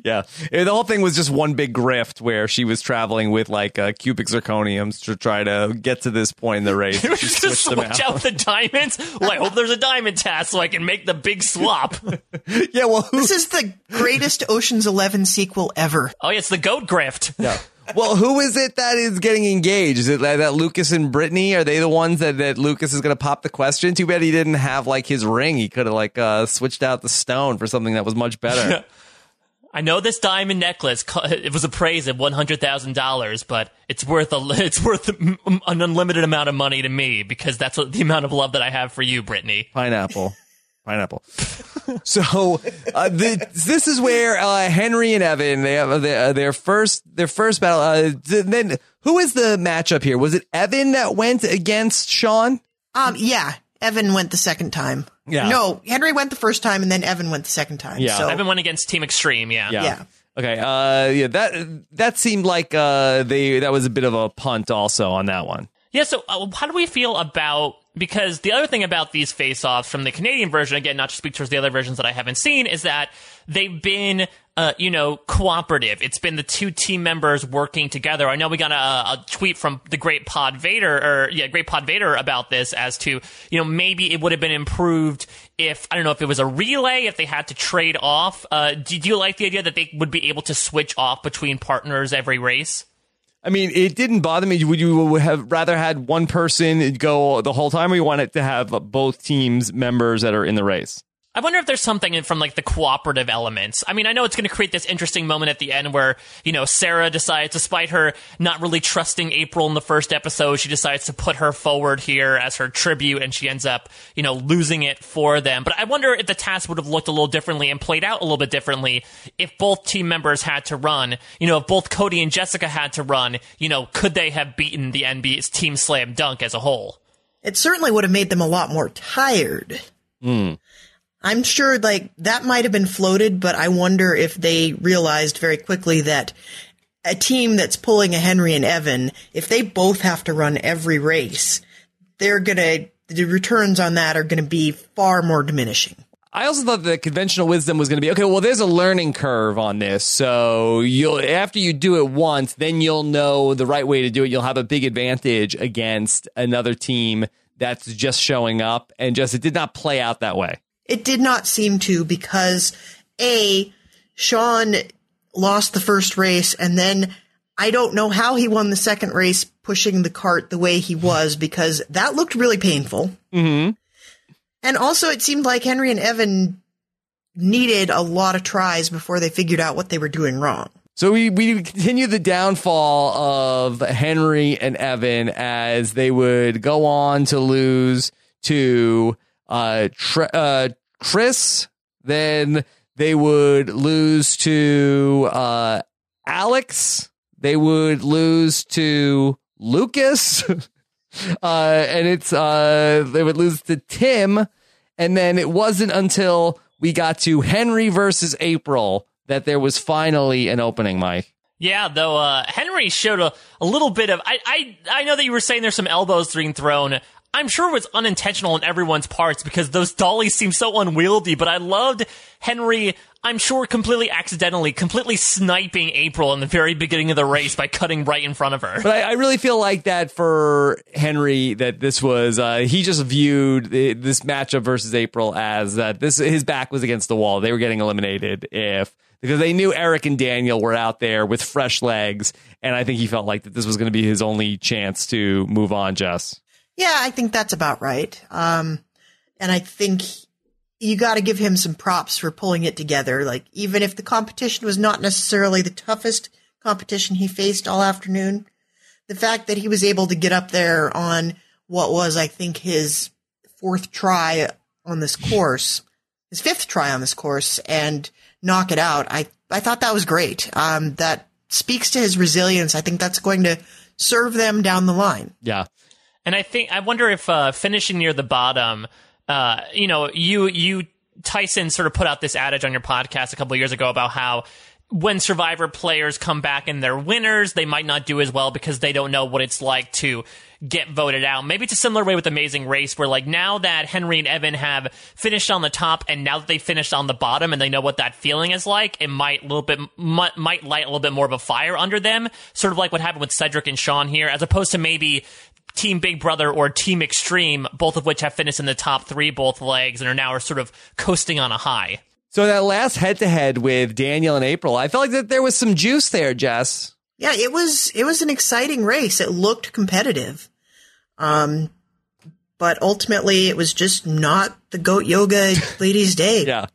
Yeah, the whole thing was just one big grift where she was traveling with like uh, cubic zirconiums to try to get to this point in the race. She just switch out. out. the diamonds. Well, I hope there's a diamond task so I can make the big swap. yeah, well, who- this is the greatest Ocean's Eleven sequel ever. Oh, yeah, it's the goat grift. Yeah well, who is it that is getting engaged? Is it that, that Lucas and Brittany? Are they the ones that, that Lucas is going to pop the question? Too bad he didn't have like his ring. He could have like uh, switched out the stone for something that was much better. I know this diamond necklace. It was appraised at one hundred thousand dollars, but it's worth a it's worth an unlimited amount of money to me because that's what, the amount of love that I have for you, Brittany. Pineapple. Pineapple. so uh, the, this is where uh, Henry and Evan they have their, uh, their first their first battle. Uh, then who is the matchup here? Was it Evan that went against Shawn? Um, yeah, Evan went the second time. Yeah. No, Henry went the first time, and then Evan went the second time. Yeah. So, Evan went against Team Extreme. Yeah. yeah. Okay. Uh, yeah. That that seemed like uh they that was a bit of a punt also on that one. Yeah, so uh, how do we feel about because the other thing about these face-offs from the Canadian version, again, not to speak towards the other versions that I haven't seen, is that they've been, uh, you know, cooperative. It's been the two team members working together. I know we got a, a tweet from the Great Pod Vader, or yeah, Great Pod Vader about this as to, you know, maybe it would have been improved if I don't know if it was a relay, if they had to trade off. Uh, do, do you like the idea that they would be able to switch off between partners every race? I mean, it didn't bother me. Would you have rather had one person go the whole time, or you want it to have both teams members that are in the race? I wonder if there's something from like the cooperative elements. I mean, I know it's going to create this interesting moment at the end where, you know, Sarah decides, despite her not really trusting April in the first episode, she decides to put her forward here as her tribute and she ends up, you know, losing it for them. But I wonder if the task would have looked a little differently and played out a little bit differently if both team members had to run. You know, if both Cody and Jessica had to run, you know, could they have beaten the NBA's Team Slam Dunk as a whole? It certainly would have made them a lot more tired. Hmm. I'm sure like that might have been floated, but I wonder if they realized very quickly that a team that's pulling a Henry and Evan, if they both have to run every race, they're gonna the returns on that are gonna be far more diminishing. I also thought the conventional wisdom was going to be okay. Well, there's a learning curve on this, so you'll after you do it once, then you'll know the right way to do it. You'll have a big advantage against another team that's just showing up, and just it did not play out that way. It did not seem to because A, Shawn lost the first race and then I don't know how he won the second race pushing the cart the way he was because that looked really painful. Mm-hmm. And also it seemed like Henry and Evan needed a lot of tries before they figured out what they were doing wrong. So we, we continue the downfall of Henry and Evan as they would go on to lose to uh, uh, Chris. Then they would lose to uh, Alex. They would lose to Lucas. uh, and it's uh, they would lose to Tim. And then it wasn't until we got to Henry versus April that there was finally an opening, Mike. Yeah, though uh, Henry showed a, a little bit of. I, I I know that you were saying there's some elbows being thrown. I'm sure it was unintentional on everyone's parts because those dollies seem so unwieldy. But I loved Henry. I'm sure completely accidentally, completely sniping April in the very beginning of the race by cutting right in front of her. But I, I really feel like that for Henry, that this was uh, he just viewed this matchup versus April as that this his back was against the wall. They were getting eliminated if because they knew Eric and Daniel were out there with fresh legs, and I think he felt like that this was going to be his only chance to move on. Jess, Yeah, I think that's about right. Um, and I think you got to give him some props for pulling it together. Like, even if the competition was not necessarily the toughest competition he faced all afternoon, the fact that he was able to get up there on what was, I think, his fourth try on this course, his fifth try on this course, and knock it out, I, I thought that was great. Um, that speaks to his resilience. I think that's going to serve them down the line. yeah, And I think I wonder if uh, finishing near the bottom, uh, you know, you you Tyson sort of put out this adage on your podcast a couple years ago about how when Survivor players come back and they're winners, they might not do as well because they don't know what it's like to get voted out. Maybe it's a similar way with Amazing Race, where like now that Henry and Evan have finished on the top, and now that they finished on the bottom, and they know what that feeling is like, it might a little bit might, might light a little bit more of a fire under them, sort of like what happened with Cedric and Shawn here, as opposed to maybe Team Big Brother or Team Extreme, both of which have finished in the top three both legs and are now are sort of coasting on a high. So that last head to head with Daniel and April, I felt like that there was some juice there, Jess. Yeah, it was it was an exciting race. It looked competitive. Um but ultimately it was just not the goat yoga ladies day. Yeah.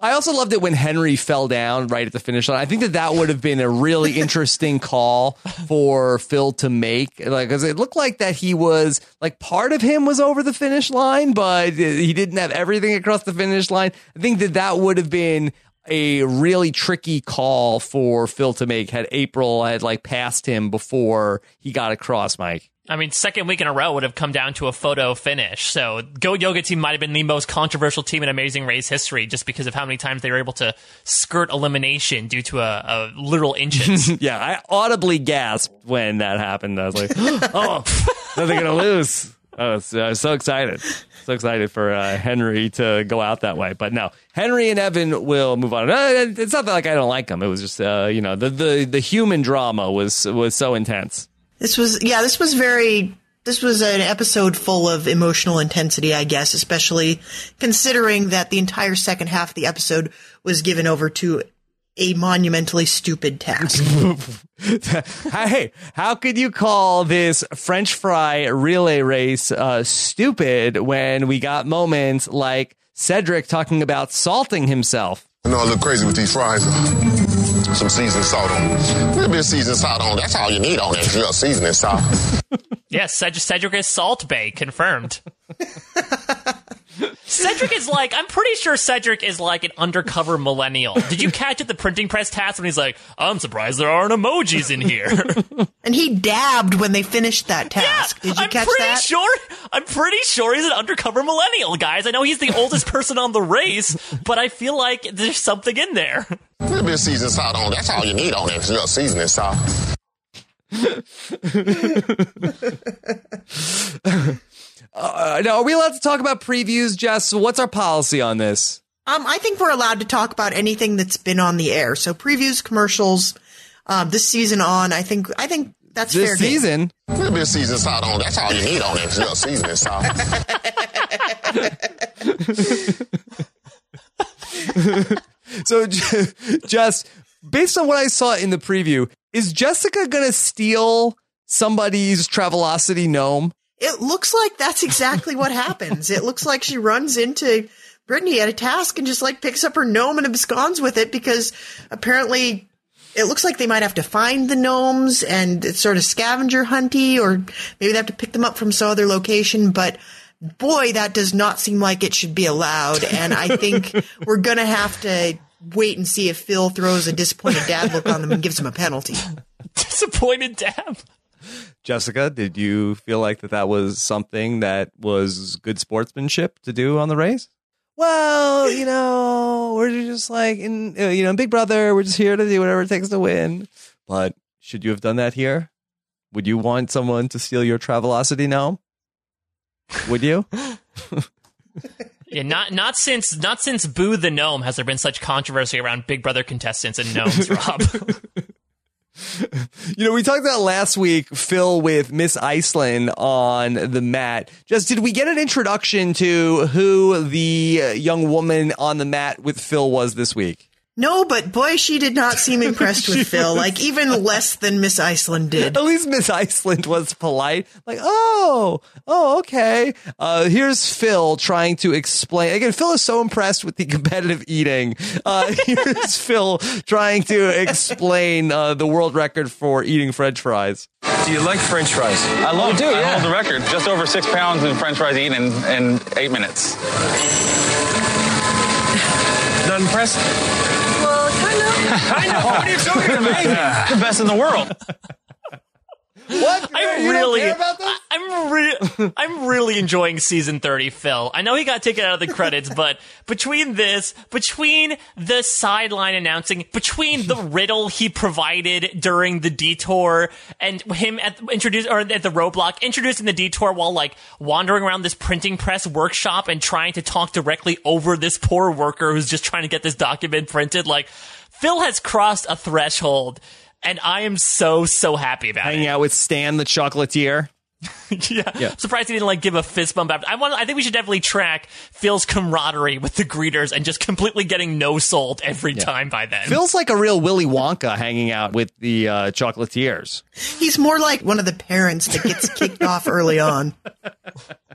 I also loved it when Henry fell down right at the finish line. I think that that would have been a really interesting call for Phil to make, like because it looked like that he was like part of him was over the finish line, but he didn't have everything across the finish line. I think that that would have been a really tricky call for Phil to make had April had like passed him before he got across, Mike. I mean, second week in a row would have come down to a photo finish. So, Goat Yoga Team might have been the most controversial team in Amazing Race history just because of how many times they were able to skirt elimination due to a, a literal inches. yeah, I audibly gasped when that happened. I was like, oh, they're going to lose. I was, so excited. So excited for uh, Henry to go out that way. But no, Henry and Evan will move on. Uh, it's not that like I don't like them. It was just, uh, you know, the, the, the human drama was, was so intense. This was, yeah, this was very, this was an episode full of emotional intensity, I guess, especially considering that the entire second half of the episode was given over to a monumentally stupid task. hey, how could you call this French fry relay race uh, stupid when we got moments like Cedric talking about salting himself? I know I look crazy with these fries. Some seasoned salt on them. A little bit of seasoned salt on. That's all you need on it. Little seasoning salt. yes, Cedric, Cedric is Salt Bae, confirmed. Cedric is like, I'm pretty sure Cedric is like an undercover millennial. Did you catch at the printing press task when he's like, I'm surprised there aren't emojis in here? and he dabbed when they finished that task. Yeah, Did you I'm catch pretty that? Sure, I'm pretty sure he's an undercover millennial, guys. I know he's the oldest person on the race, but I feel like there's something in there. A little bit of seasoned salt on. That's all you need on it. Little seasoning salt. Uh, now, are we allowed to talk about previews, Jess? What's our policy on this? Um, I think we're allowed to talk about anything that's been on the air. So previews, commercials, um, this season on. I think I think that's this fair season. Game. A little bit salt on. That's all you need on it. Little seasoning salt. so, just based on what I saw in the preview, is Jessica going to steal somebody's Travelocity gnome? It looks like that's exactly what happens. It looks like she runs into Brittany at a task and just like picks up her gnome and absconds with it because apparently it looks like they might have to find the gnomes and it's sort of scavenger hunty or maybe they have to pick them up from some other location. But boy, that does not seem like it should be allowed. And I think we're going to have to wait and see if Phil throws a disappointed dad look on them and gives them a penalty. disappointed dad. Jessica, did you feel like that that was something that was good sportsmanship to do on the race? Well, you know, we're just like in uh, you know, Big Brother, we're just here to do whatever it takes to win. But should you have done that here? Would you want someone to steal your Travelocity gnome? Would you? Yeah, not not since not since Boo the Gnome has there been such controversy around Big Brother contestants and gnomes, Rob. you know, we talked about last week, Phil, with Miss Iceland on the mat. Just did we get an introduction to who the young woman on the mat with Phil was this week? No, but boy, she did not seem impressed with Phil, like even less than Miss Iceland did. At least Miss Iceland was polite. Like, oh, oh, okay. Uh, here's Phil trying to explain. Again, Phil is so impressed with the competitive eating. Uh, here's Phil trying to explain uh, the world record for eating French fries. Do you like French fries? I love it. do, I yeah. hold the record. Just over six pounds in French fries eaten in, in eight minutes. Not impressed? Well. I know. What are you talking about? The best in the world. What? I You don't really, care about this? I- I'm re- I'm really enjoying season 30, Phil. I know he got taken out of the credits, but between this, between the sideline announcing, between the riddle he provided during the detour, and him at introduce or at the roadblock, introducing the detour while like wandering around this printing press workshop and trying to talk directly over this poor worker who's just trying to get this document printed, like. Phil has crossed a threshold, and I am so so happy about it. Hanging out with Stan the chocolatier. yeah. Yeah. Surprised he didn't like give a fist bump after. I want. I think we should definitely track Phil's camaraderie with the greeters and just completely getting no sold every time by then. Feels like a real Willy Wonka hanging out with the uh, chocolatiers. He's more like one of the parents that gets kicked off early on.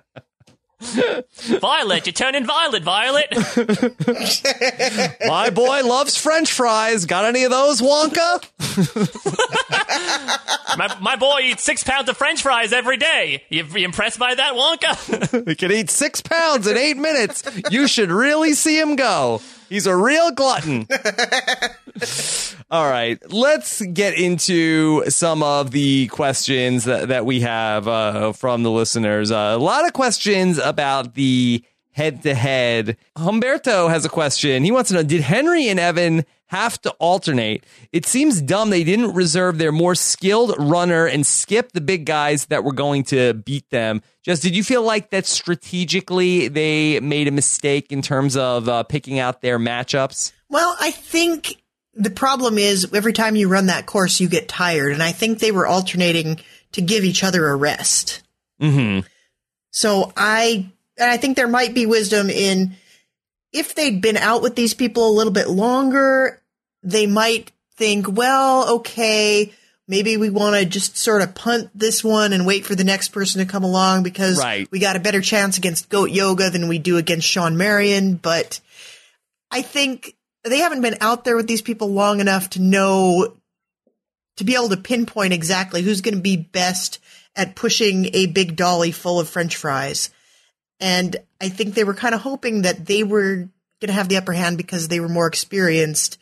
Violet, you're turning violet, Violet. My boy loves French fries. Got any of those, Wonka? my, my boy eats six pounds of French fries every day. You, you impressed by that, Wonka? he can eat six pounds in eight minutes. You should really see him go. He's a real glutton. All right, let's get into some of the questions that, that we have uh, from the listeners. Uh, a lot of questions about the head to head. Humberto has a question. He wants to know Did Henry and Evan have to alternate? It seems dumb they didn't reserve their more skilled runner and skip the big guys that were going to beat them. Just did you feel like that strategically they made a mistake in terms of uh, picking out their matchups? Well, I think the problem is every time you run that course, you get tired. And I think they were alternating to give each other a rest. Mm-hmm. So I, and I think there might be wisdom in if they'd been out with these people a little bit longer, they might think, well, okay, maybe we want to just sort of punt this one and wait for the next person to come along because right. we got a better chance against Goat Yoga than we do against Shawn Marion. But I think they haven't been out there with these people long enough to know to be able to pinpoint exactly who's going to be best at pushing a big dolly full of french fries. And I think they were kind of hoping that they were going to have the upper hand because they were more experienced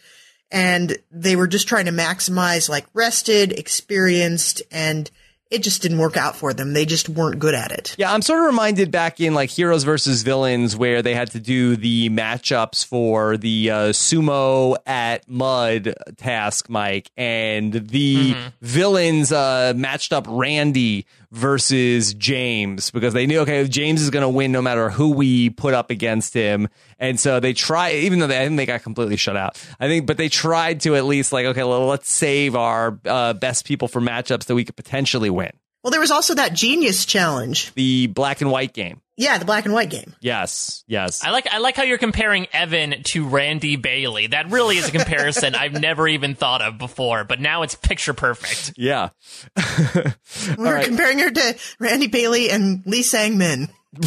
and they were just trying to maximize like rested, experienced and it just didn't work out for them. They just weren't good at it. Yeah, I'm sort of reminded back in like Heroes versus Villains where they had to do the matchups for the uh, sumo at mud task, Mike, and the Mm-hmm. villains uh, matched up Randy versus James because they knew okay James is going to win no matter who we put up against him, and so they try even though they I think they got completely shut out. I think, but they tried to at least like okay, well, let's save our uh, best people for matchups that we could potentially win. Well, there was also that genius challenge. The black and white game. Yeah, the black and white game. Yes, yes. I like I like how you're comparing Evan to Randy Bailey. That really is a comparison I've never even thought of before, but now it's picture perfect. Yeah. We were right. comparing her to Randy Bailey and Lee Sang Min.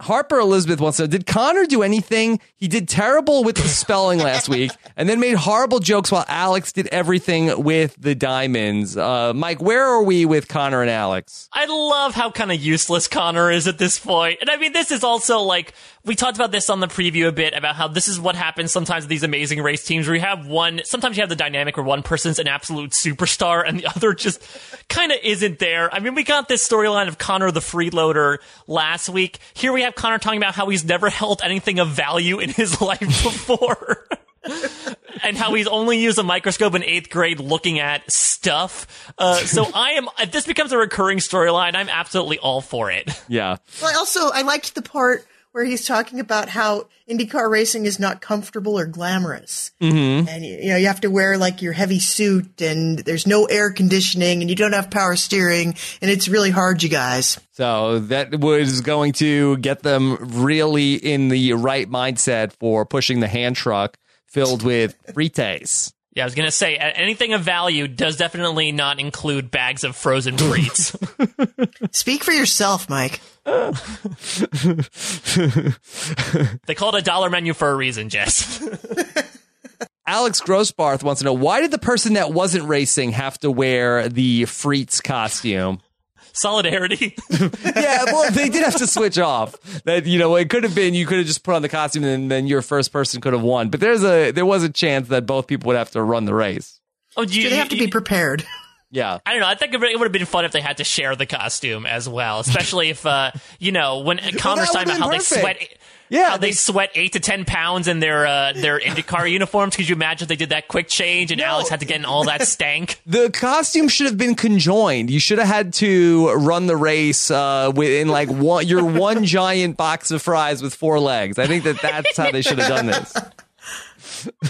Harper Elizabeth wants to know Did Connor do anything? He did terrible with the spelling last week and then made horrible jokes while Alex did everything with the diamonds. Uh, Mike, where are we with Connor and Alex? I love how kind of useless Connor is at this point. And I mean, this is also like, we talked about this on the preview a bit about how this is what happens sometimes with these amazing race teams where you have one, sometimes you have the dynamic where one person's an absolute superstar and the other just kind of isn't there. I mean, we got this storyline of Connor the freeloader last week. Here we have Connor talking about how he's never held anything of value in his life before. and how he's only used a microscope in eighth grade looking at stuff. Uh, so I am, if this becomes a recurring storyline, I'm absolutely all for it. Yeah. Well, I also, I liked the part where he's talking about how IndyCar racing is not comfortable or glamorous. Mm-hmm. And, you know, you have to wear like your heavy suit and there's no air conditioning and you don't have power steering and it's really hard, you guys. So that was going to get them really in the right mindset for pushing the hand truck filled with frites. Yeah, I was gonna say anything of value does definitely not include bags of frozen treats. Speak for yourself, Mike. they call it a dollar menu for a reason, Jess. Alex Grossbarth wants to know why did the person that wasn't racing have to wear the Frites costume? Solidarity. yeah, well, they did have to switch off. That you know, it could have been you could have just put on the costume and then your first person could have won. But there's a there was a chance that both people would have to run the race. Oh, do you, So they have to be prepared. Yeah. I don't know. I think it would have been fun if they had to share the costume as well, especially if uh, you know when Connor's that talking about how been they sweat. Yeah, how they, they- sweat eight to ten pounds in their uh, their IndyCar uniforms. Could you imagine if they did that quick change and Alex had to get in all that stank? The costume should have been conjoined. You should have had to run the race uh, within like one your one giant box of fries with four legs. I think that that's how they should have done this.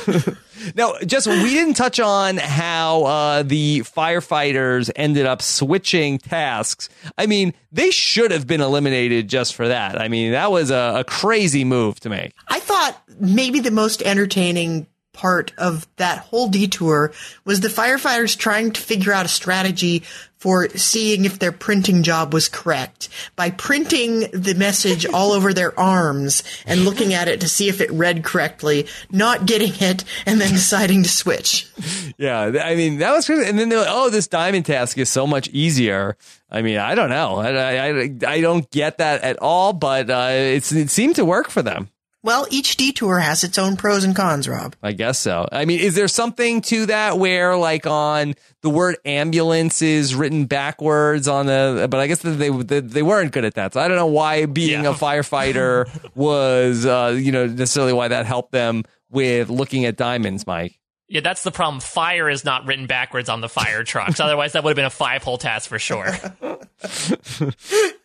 now, just we didn't touch on how uh, the firefighters ended up switching tasks. I mean, they should have been eliminated just for that. I mean, that was a, a crazy move to make. I thought maybe the most entertaining part of that whole detour was the firefighters trying to figure out a strategy for seeing if their printing job was correct by printing the message all over their arms and looking at it to see if it read correctly, not getting it, and then deciding to switch. Yeah, I mean that was crazy. And then they're like, "Oh, this diamond task is so much easier." I mean, I don't know. I I, I don't get that at all, but uh, it's it seemed to work for them. Well, each detour has its own pros and cons, Rob. I guess so. I mean, is there something to that where, like, on the word ambulance is written backwards on the? But I guess that they they, they weren't good at that. So I don't know why being Yeah. a firefighter was, uh, you know, necessarily why that helped them with looking at diamonds, Mike. Yeah, that's the problem. Fire is not written backwards on the fire trucks. Otherwise, that would have been a five hole task for sure.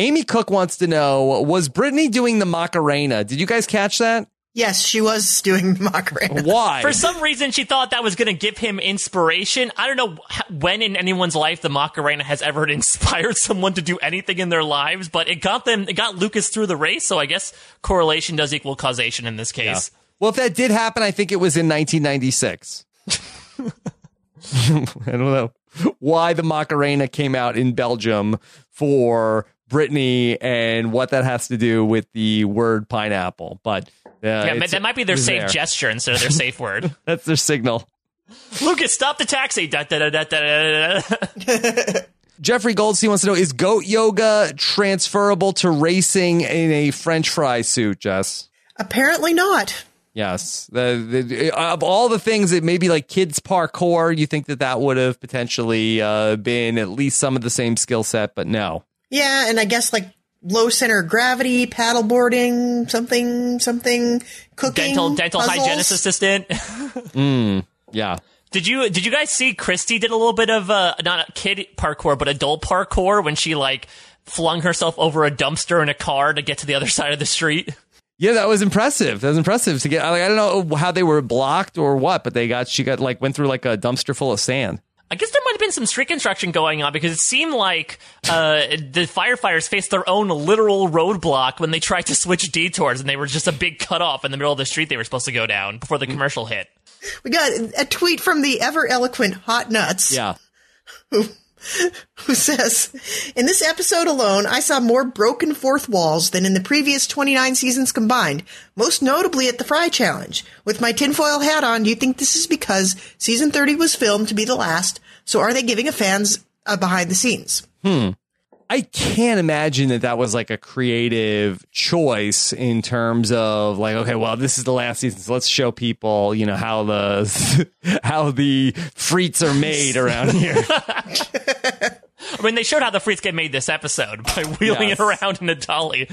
Amy Cook wants to know: Was Brittany doing the Macarena? Did you guys catch that? Yes, she was doing the Macarena. Why? For some reason, she thought that was going to give him inspiration. I don't know when in anyone's life the Macarena has ever inspired someone to do anything in their lives, but it got them, it got Lucas through the race. So I guess correlation does equal causation in this case. Well, if that did happen, I think it was in 1996. I don't know why the Macarena came out in Belgium for Brittany and what that has to do with the word pineapple. But uh, Yeah, that might be their safe there. gesture instead of their safe word. That's their signal. Lucas, stop the taxi. Da, da, da, da, da, da, da. Jeffrey Goldstein wants to know: Is goat yoga transferable to racing in a French fry suit? Jess. Apparently not. Yes. The, the, of all the things that maybe like kids parkour, you think that that would have potentially uh, been at least some of the same skill set, but no. Yeah, and I guess like low center of gravity, paddleboarding, something, something, cooking, dental dental puzzles. hygienist assistant. Yeah. Did you did you guys see Christy did a little bit of uh not a kid parkour but adult parkour when she like flung herself over a dumpster in a car to get to the other side of the street? Yeah, that was impressive. That was impressive to get. Like, I don't know how they were blocked or what, but they got she got like went through like a dumpster full of sand. I guess there might have been some street construction going on because it seemed like uh, the firefighters faced their own literal roadblock when they tried to switch detours, and they were just a big cutoff in the middle of the street they were supposed to go down before the commercial hit. We got a tweet from the ever eloquent Hot Nuts. Yeah. who says, In this episode alone, I saw more broken fourth walls than in the previous 29 seasons combined, most notably at the Fry Challenge. With my tinfoil hat on, do you think this is because season 30 was filmed to be the last? So are they giving a fans a behind the scenes? Hmm. I can't imagine that that was like a creative choice in terms of like, okay, well, this is the last season, so let's show people, you know, how the how the frites are made around here. I mean, they showed how the frites get made this episode by wheeling Yes. it around in a dolly.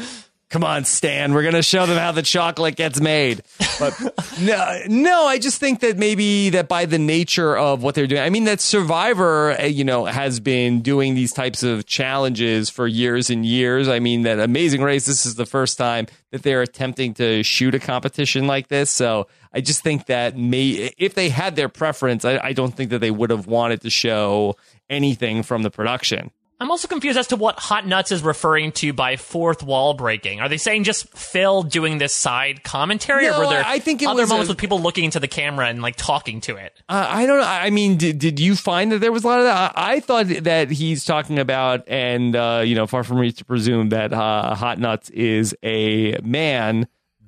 Come on, Stan, we're gonna show them how the chocolate gets made. But no, no, I just think that maybe that by the nature of what they're doing, I mean, that Survivor, uh, you know, has been doing these types of challenges for years and years. I mean, that Amazing Race, this is the first time that they're attempting to shoot a competition like this. So I just think that may if they had their preference, I, I don't think that they would have wanted to show anything from the production. I'm also confused as to what Hot Nuts is referring to by fourth wall breaking. Are they saying just Phil doing this side commentary, No, or were there I think it other was moments a- with people looking into the camera and like talking to it? Uh, I don't know. I mean, did, did you find that there was a lot of that? I, I thought that he's talking about, and, uh, you know, far from me to presume that uh, Hot Nuts is a man,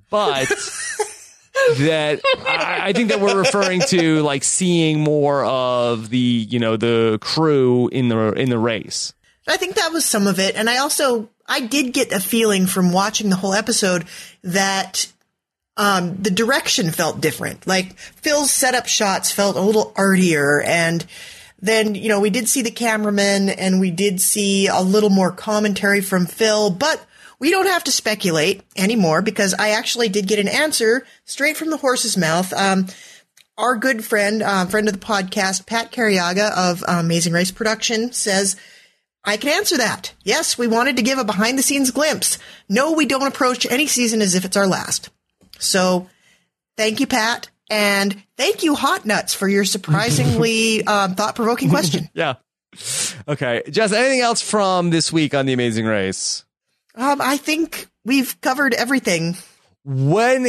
but that I, I think that we're referring to like seeing more of the, you know, the crew in the in the race. I think that was some of it. And I also, I did get a feeling from watching the whole episode that um, the direction felt different. Like Phil's setup shots felt a little artier. And then, you know, we did see the cameraman and we did see a little more commentary from Phil, but we don't have to speculate anymore because I actually did get an answer straight from the horse's mouth. Um, our good friend, uh, friend of the podcast, Pat Carriaga of uh, Amazing Race Production says, I can answer that. Yes, we wanted to give a behind the scenes glimpse. No, we don't approach any season as if it's our last. So thank you, Pat. And thank you, Hot Nuts, for your surprisingly um, thought provoking question. Yeah. Okay. Jess, anything else from this week on The Amazing Race? Um, I think we've covered everything. when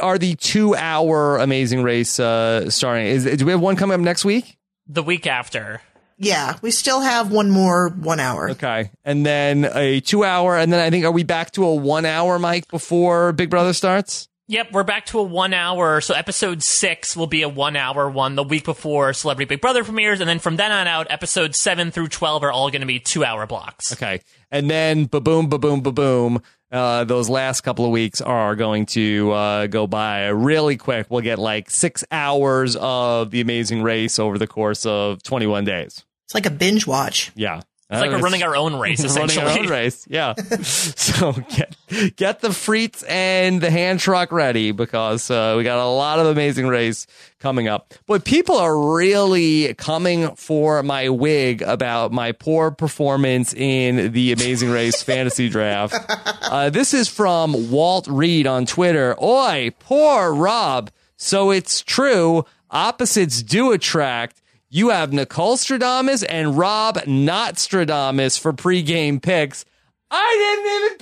are the two hour Amazing Race uh, starting? Is do we have one coming up next week? The week after. Yeah, we still have one more one hour. Okay, and then a two hour, and then I think are we back to a one hour, Mike, before Big Brother starts? Yep, we're back to a one hour. So episode six will be a one hour one the week before Celebrity Big Brother premieres, and then from then on out, episodes seven through twelve are all going to be two hour blocks. Okay, and then ba boom, ba boom, ba boom. Uh, those last couple of weeks are going to uh, go by really quick. We'll get like six hours of the Amazing Race over the course of 21 days. It's like a binge watch. Yeah. It's like we're running our own race, running essentially. our own race. Yeah. so get get the frites and the hand truck ready because uh, we got a lot of amazing race coming up. But people are really coming for my wig about my poor performance in the Amazing Race fantasy draft. Uh, this is from Walt Reed on Twitter. Oi, poor Rob. So it's true. Opposites do attract. You have Nicole Stradamus and Rob not Stradamus for pregame picks. I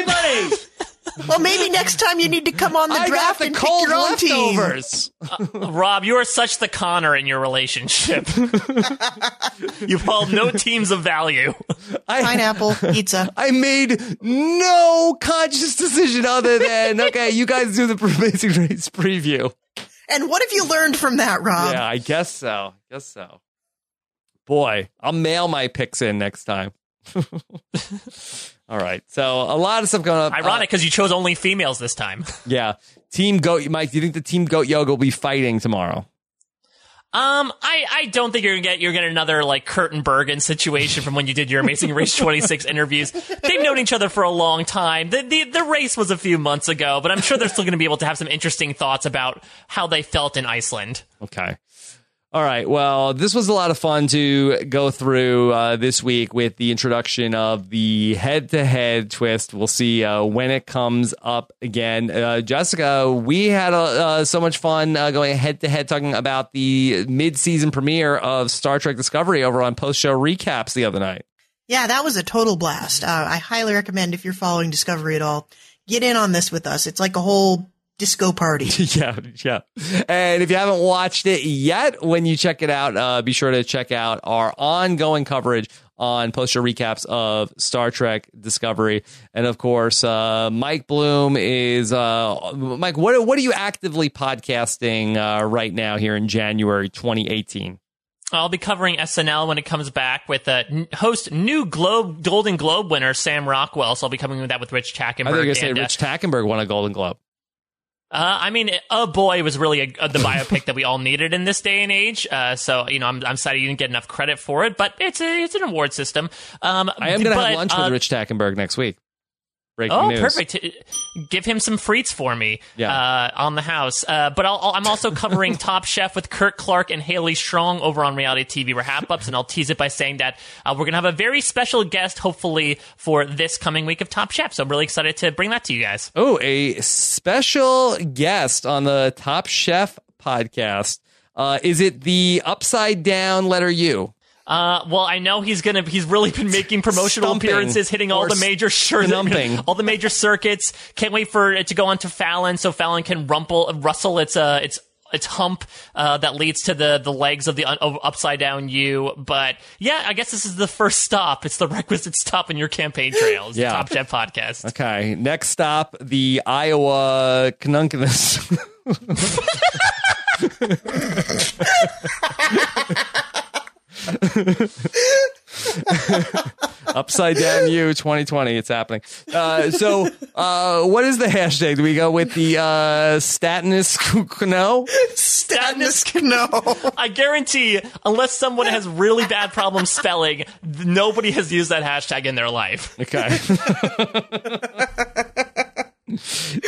didn't even pick anybody. Well, maybe next time you need to come on the I draft the and cold pick your own team. leftovers. Uh, Rob, you are such the Connor in your relationship. You've held no teams of value. Pineapple pizza. I made no conscious decision other than okay, you guys do the Amazing Race preview. And what have you learned from that, Rob? Yeah, I guess so. I Guess so. Boy, I'll mail my picks in next time. All right. So a lot of stuff going on. Uh, Ironic because you chose only females this time. Yeah. Team Goat Mike, do you think the Team Goat Yoga will be fighting tomorrow? Um, I, I don't think you're gonna get you're gonna get another like Curtin Bergen situation from when you did your Amazing Race 26 interviews. They've known each other for a long time. The, the the race was a few months ago, but I'm sure they're still gonna be able to have some interesting thoughts about how they felt in Iceland. Okay. All right. Well, this was a lot of fun to go through uh, this week with the introduction of the head to head twist. We'll see uh, when it comes up again. Uh, Jessica, we had uh, so much fun uh, going head to head talking about the mid season premiere of Star Trek Discovery over on post show recaps the other night. Yeah, that was a total blast. Uh, I highly recommend if you're following Discovery at all, get in on this with us. It's like a whole disco party. yeah, yeah. And if you haven't watched it yet, when you check it out, uh, be sure to check out our ongoing coverage on post show recaps of Star Trek Discovery, and of course, uh, Mike Bloom is uh, Mike. What what are you actively podcasting uh, right now here in January 2018? I'll be covering SNL when it comes back with uh, host new Globe Golden Globe winner Sam Rockwell. So I'll be coming with that with Rich Tackenberg. I think you're gonna say and, uh, Rich Tackenberg won a Golden Globe. Uh, I mean, oh boy, was really a, the biopic that we all needed in this day and age. Uh, so you know, I'm, I'm sorry you didn't get enough credit for it, but it's a, it's an award system. Um, I am going to have lunch uh, with Rich Tackenberg next week. Breaking Oh, news. perfect! Give him some Frites for me Yeah. uh, on the house. Uh, but I'll, I'll- I'm also covering Top Chef with Kurt Clark and Haley Strong over on Reality TV Wrap Ups, and I'll tease it by saying that uh, we're going to have a very special guest, hopefully, for this coming week of Top Chef. So I'm really excited to bring that to you guys. Oh, a special guest on the Top Chef podcast. Uh, is it the upside down letter U? Uh, well, I know he's gonna. He's really been making promotional Stumping appearances, hitting all the major shir- all the major circuits. Can't wait for it to go on to Fallon, so Fallon can rumple, rustle its uh, its its hump uh, that leads to the the legs of the un- of upside down U. But yeah, I guess this is the first stop. It's the requisite stop in your campaign trails. Yeah. Top Chef podcast. Okay. Next stop, the Iowa Canunculus. Upside down you 2020. It's happening. Uh, so, uh, what is the hashtag? Do we go with the uh, statinus no? Status no. I guarantee, unless someone has really bad problems spelling, nobody has used that hashtag in their life. Okay.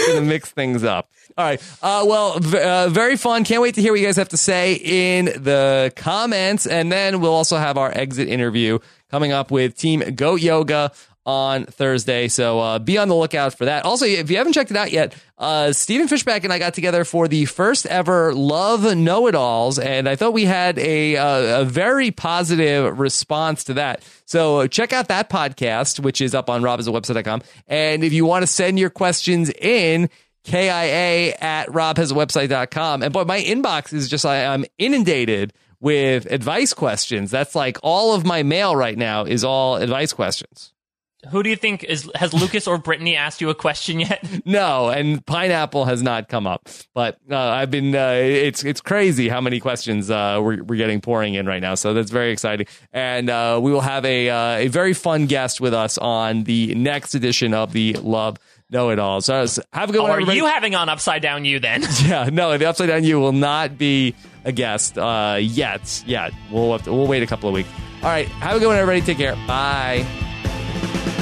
Gonna mix things up. All right. Uh, well, v- uh, very fun. Can't wait to hear what you guys have to say in the comments. And then we'll also have our exit interview coming up with Team Goat Yoga on Thursday. So uh, be on the lookout for that. Also, if you haven't checked it out yet, uh, Stephen Fishbach and I got together for the first ever Love Know It Alls, and I thought we had a, uh, a very positive response to that. So check out that podcast, which is up on robhasawebsite.com. And if you want to send your questions in, KIA at robhasawebsite.com. And boy, my inbox is just, I, I'm inundated with advice questions. That's like all of my mail right now is all advice questions. Who do you think is has Lucas or Brittany asked you a question yet? No, and pineapple has not come up. But uh, I've been uh, it's it's crazy how many questions uh, we're, we're getting pouring in right now. So that's very exciting, and uh, we will have a uh, a very fun guest with us on the next edition of the Love Know It All. So have a good Or one. are everybody. you having on upside down you then? Yeah, no, the upside down you will not be a guest uh, yet. Yet we'll have to, we'll wait a couple of weeks. All right, have a good one, everybody. Take care. Bye.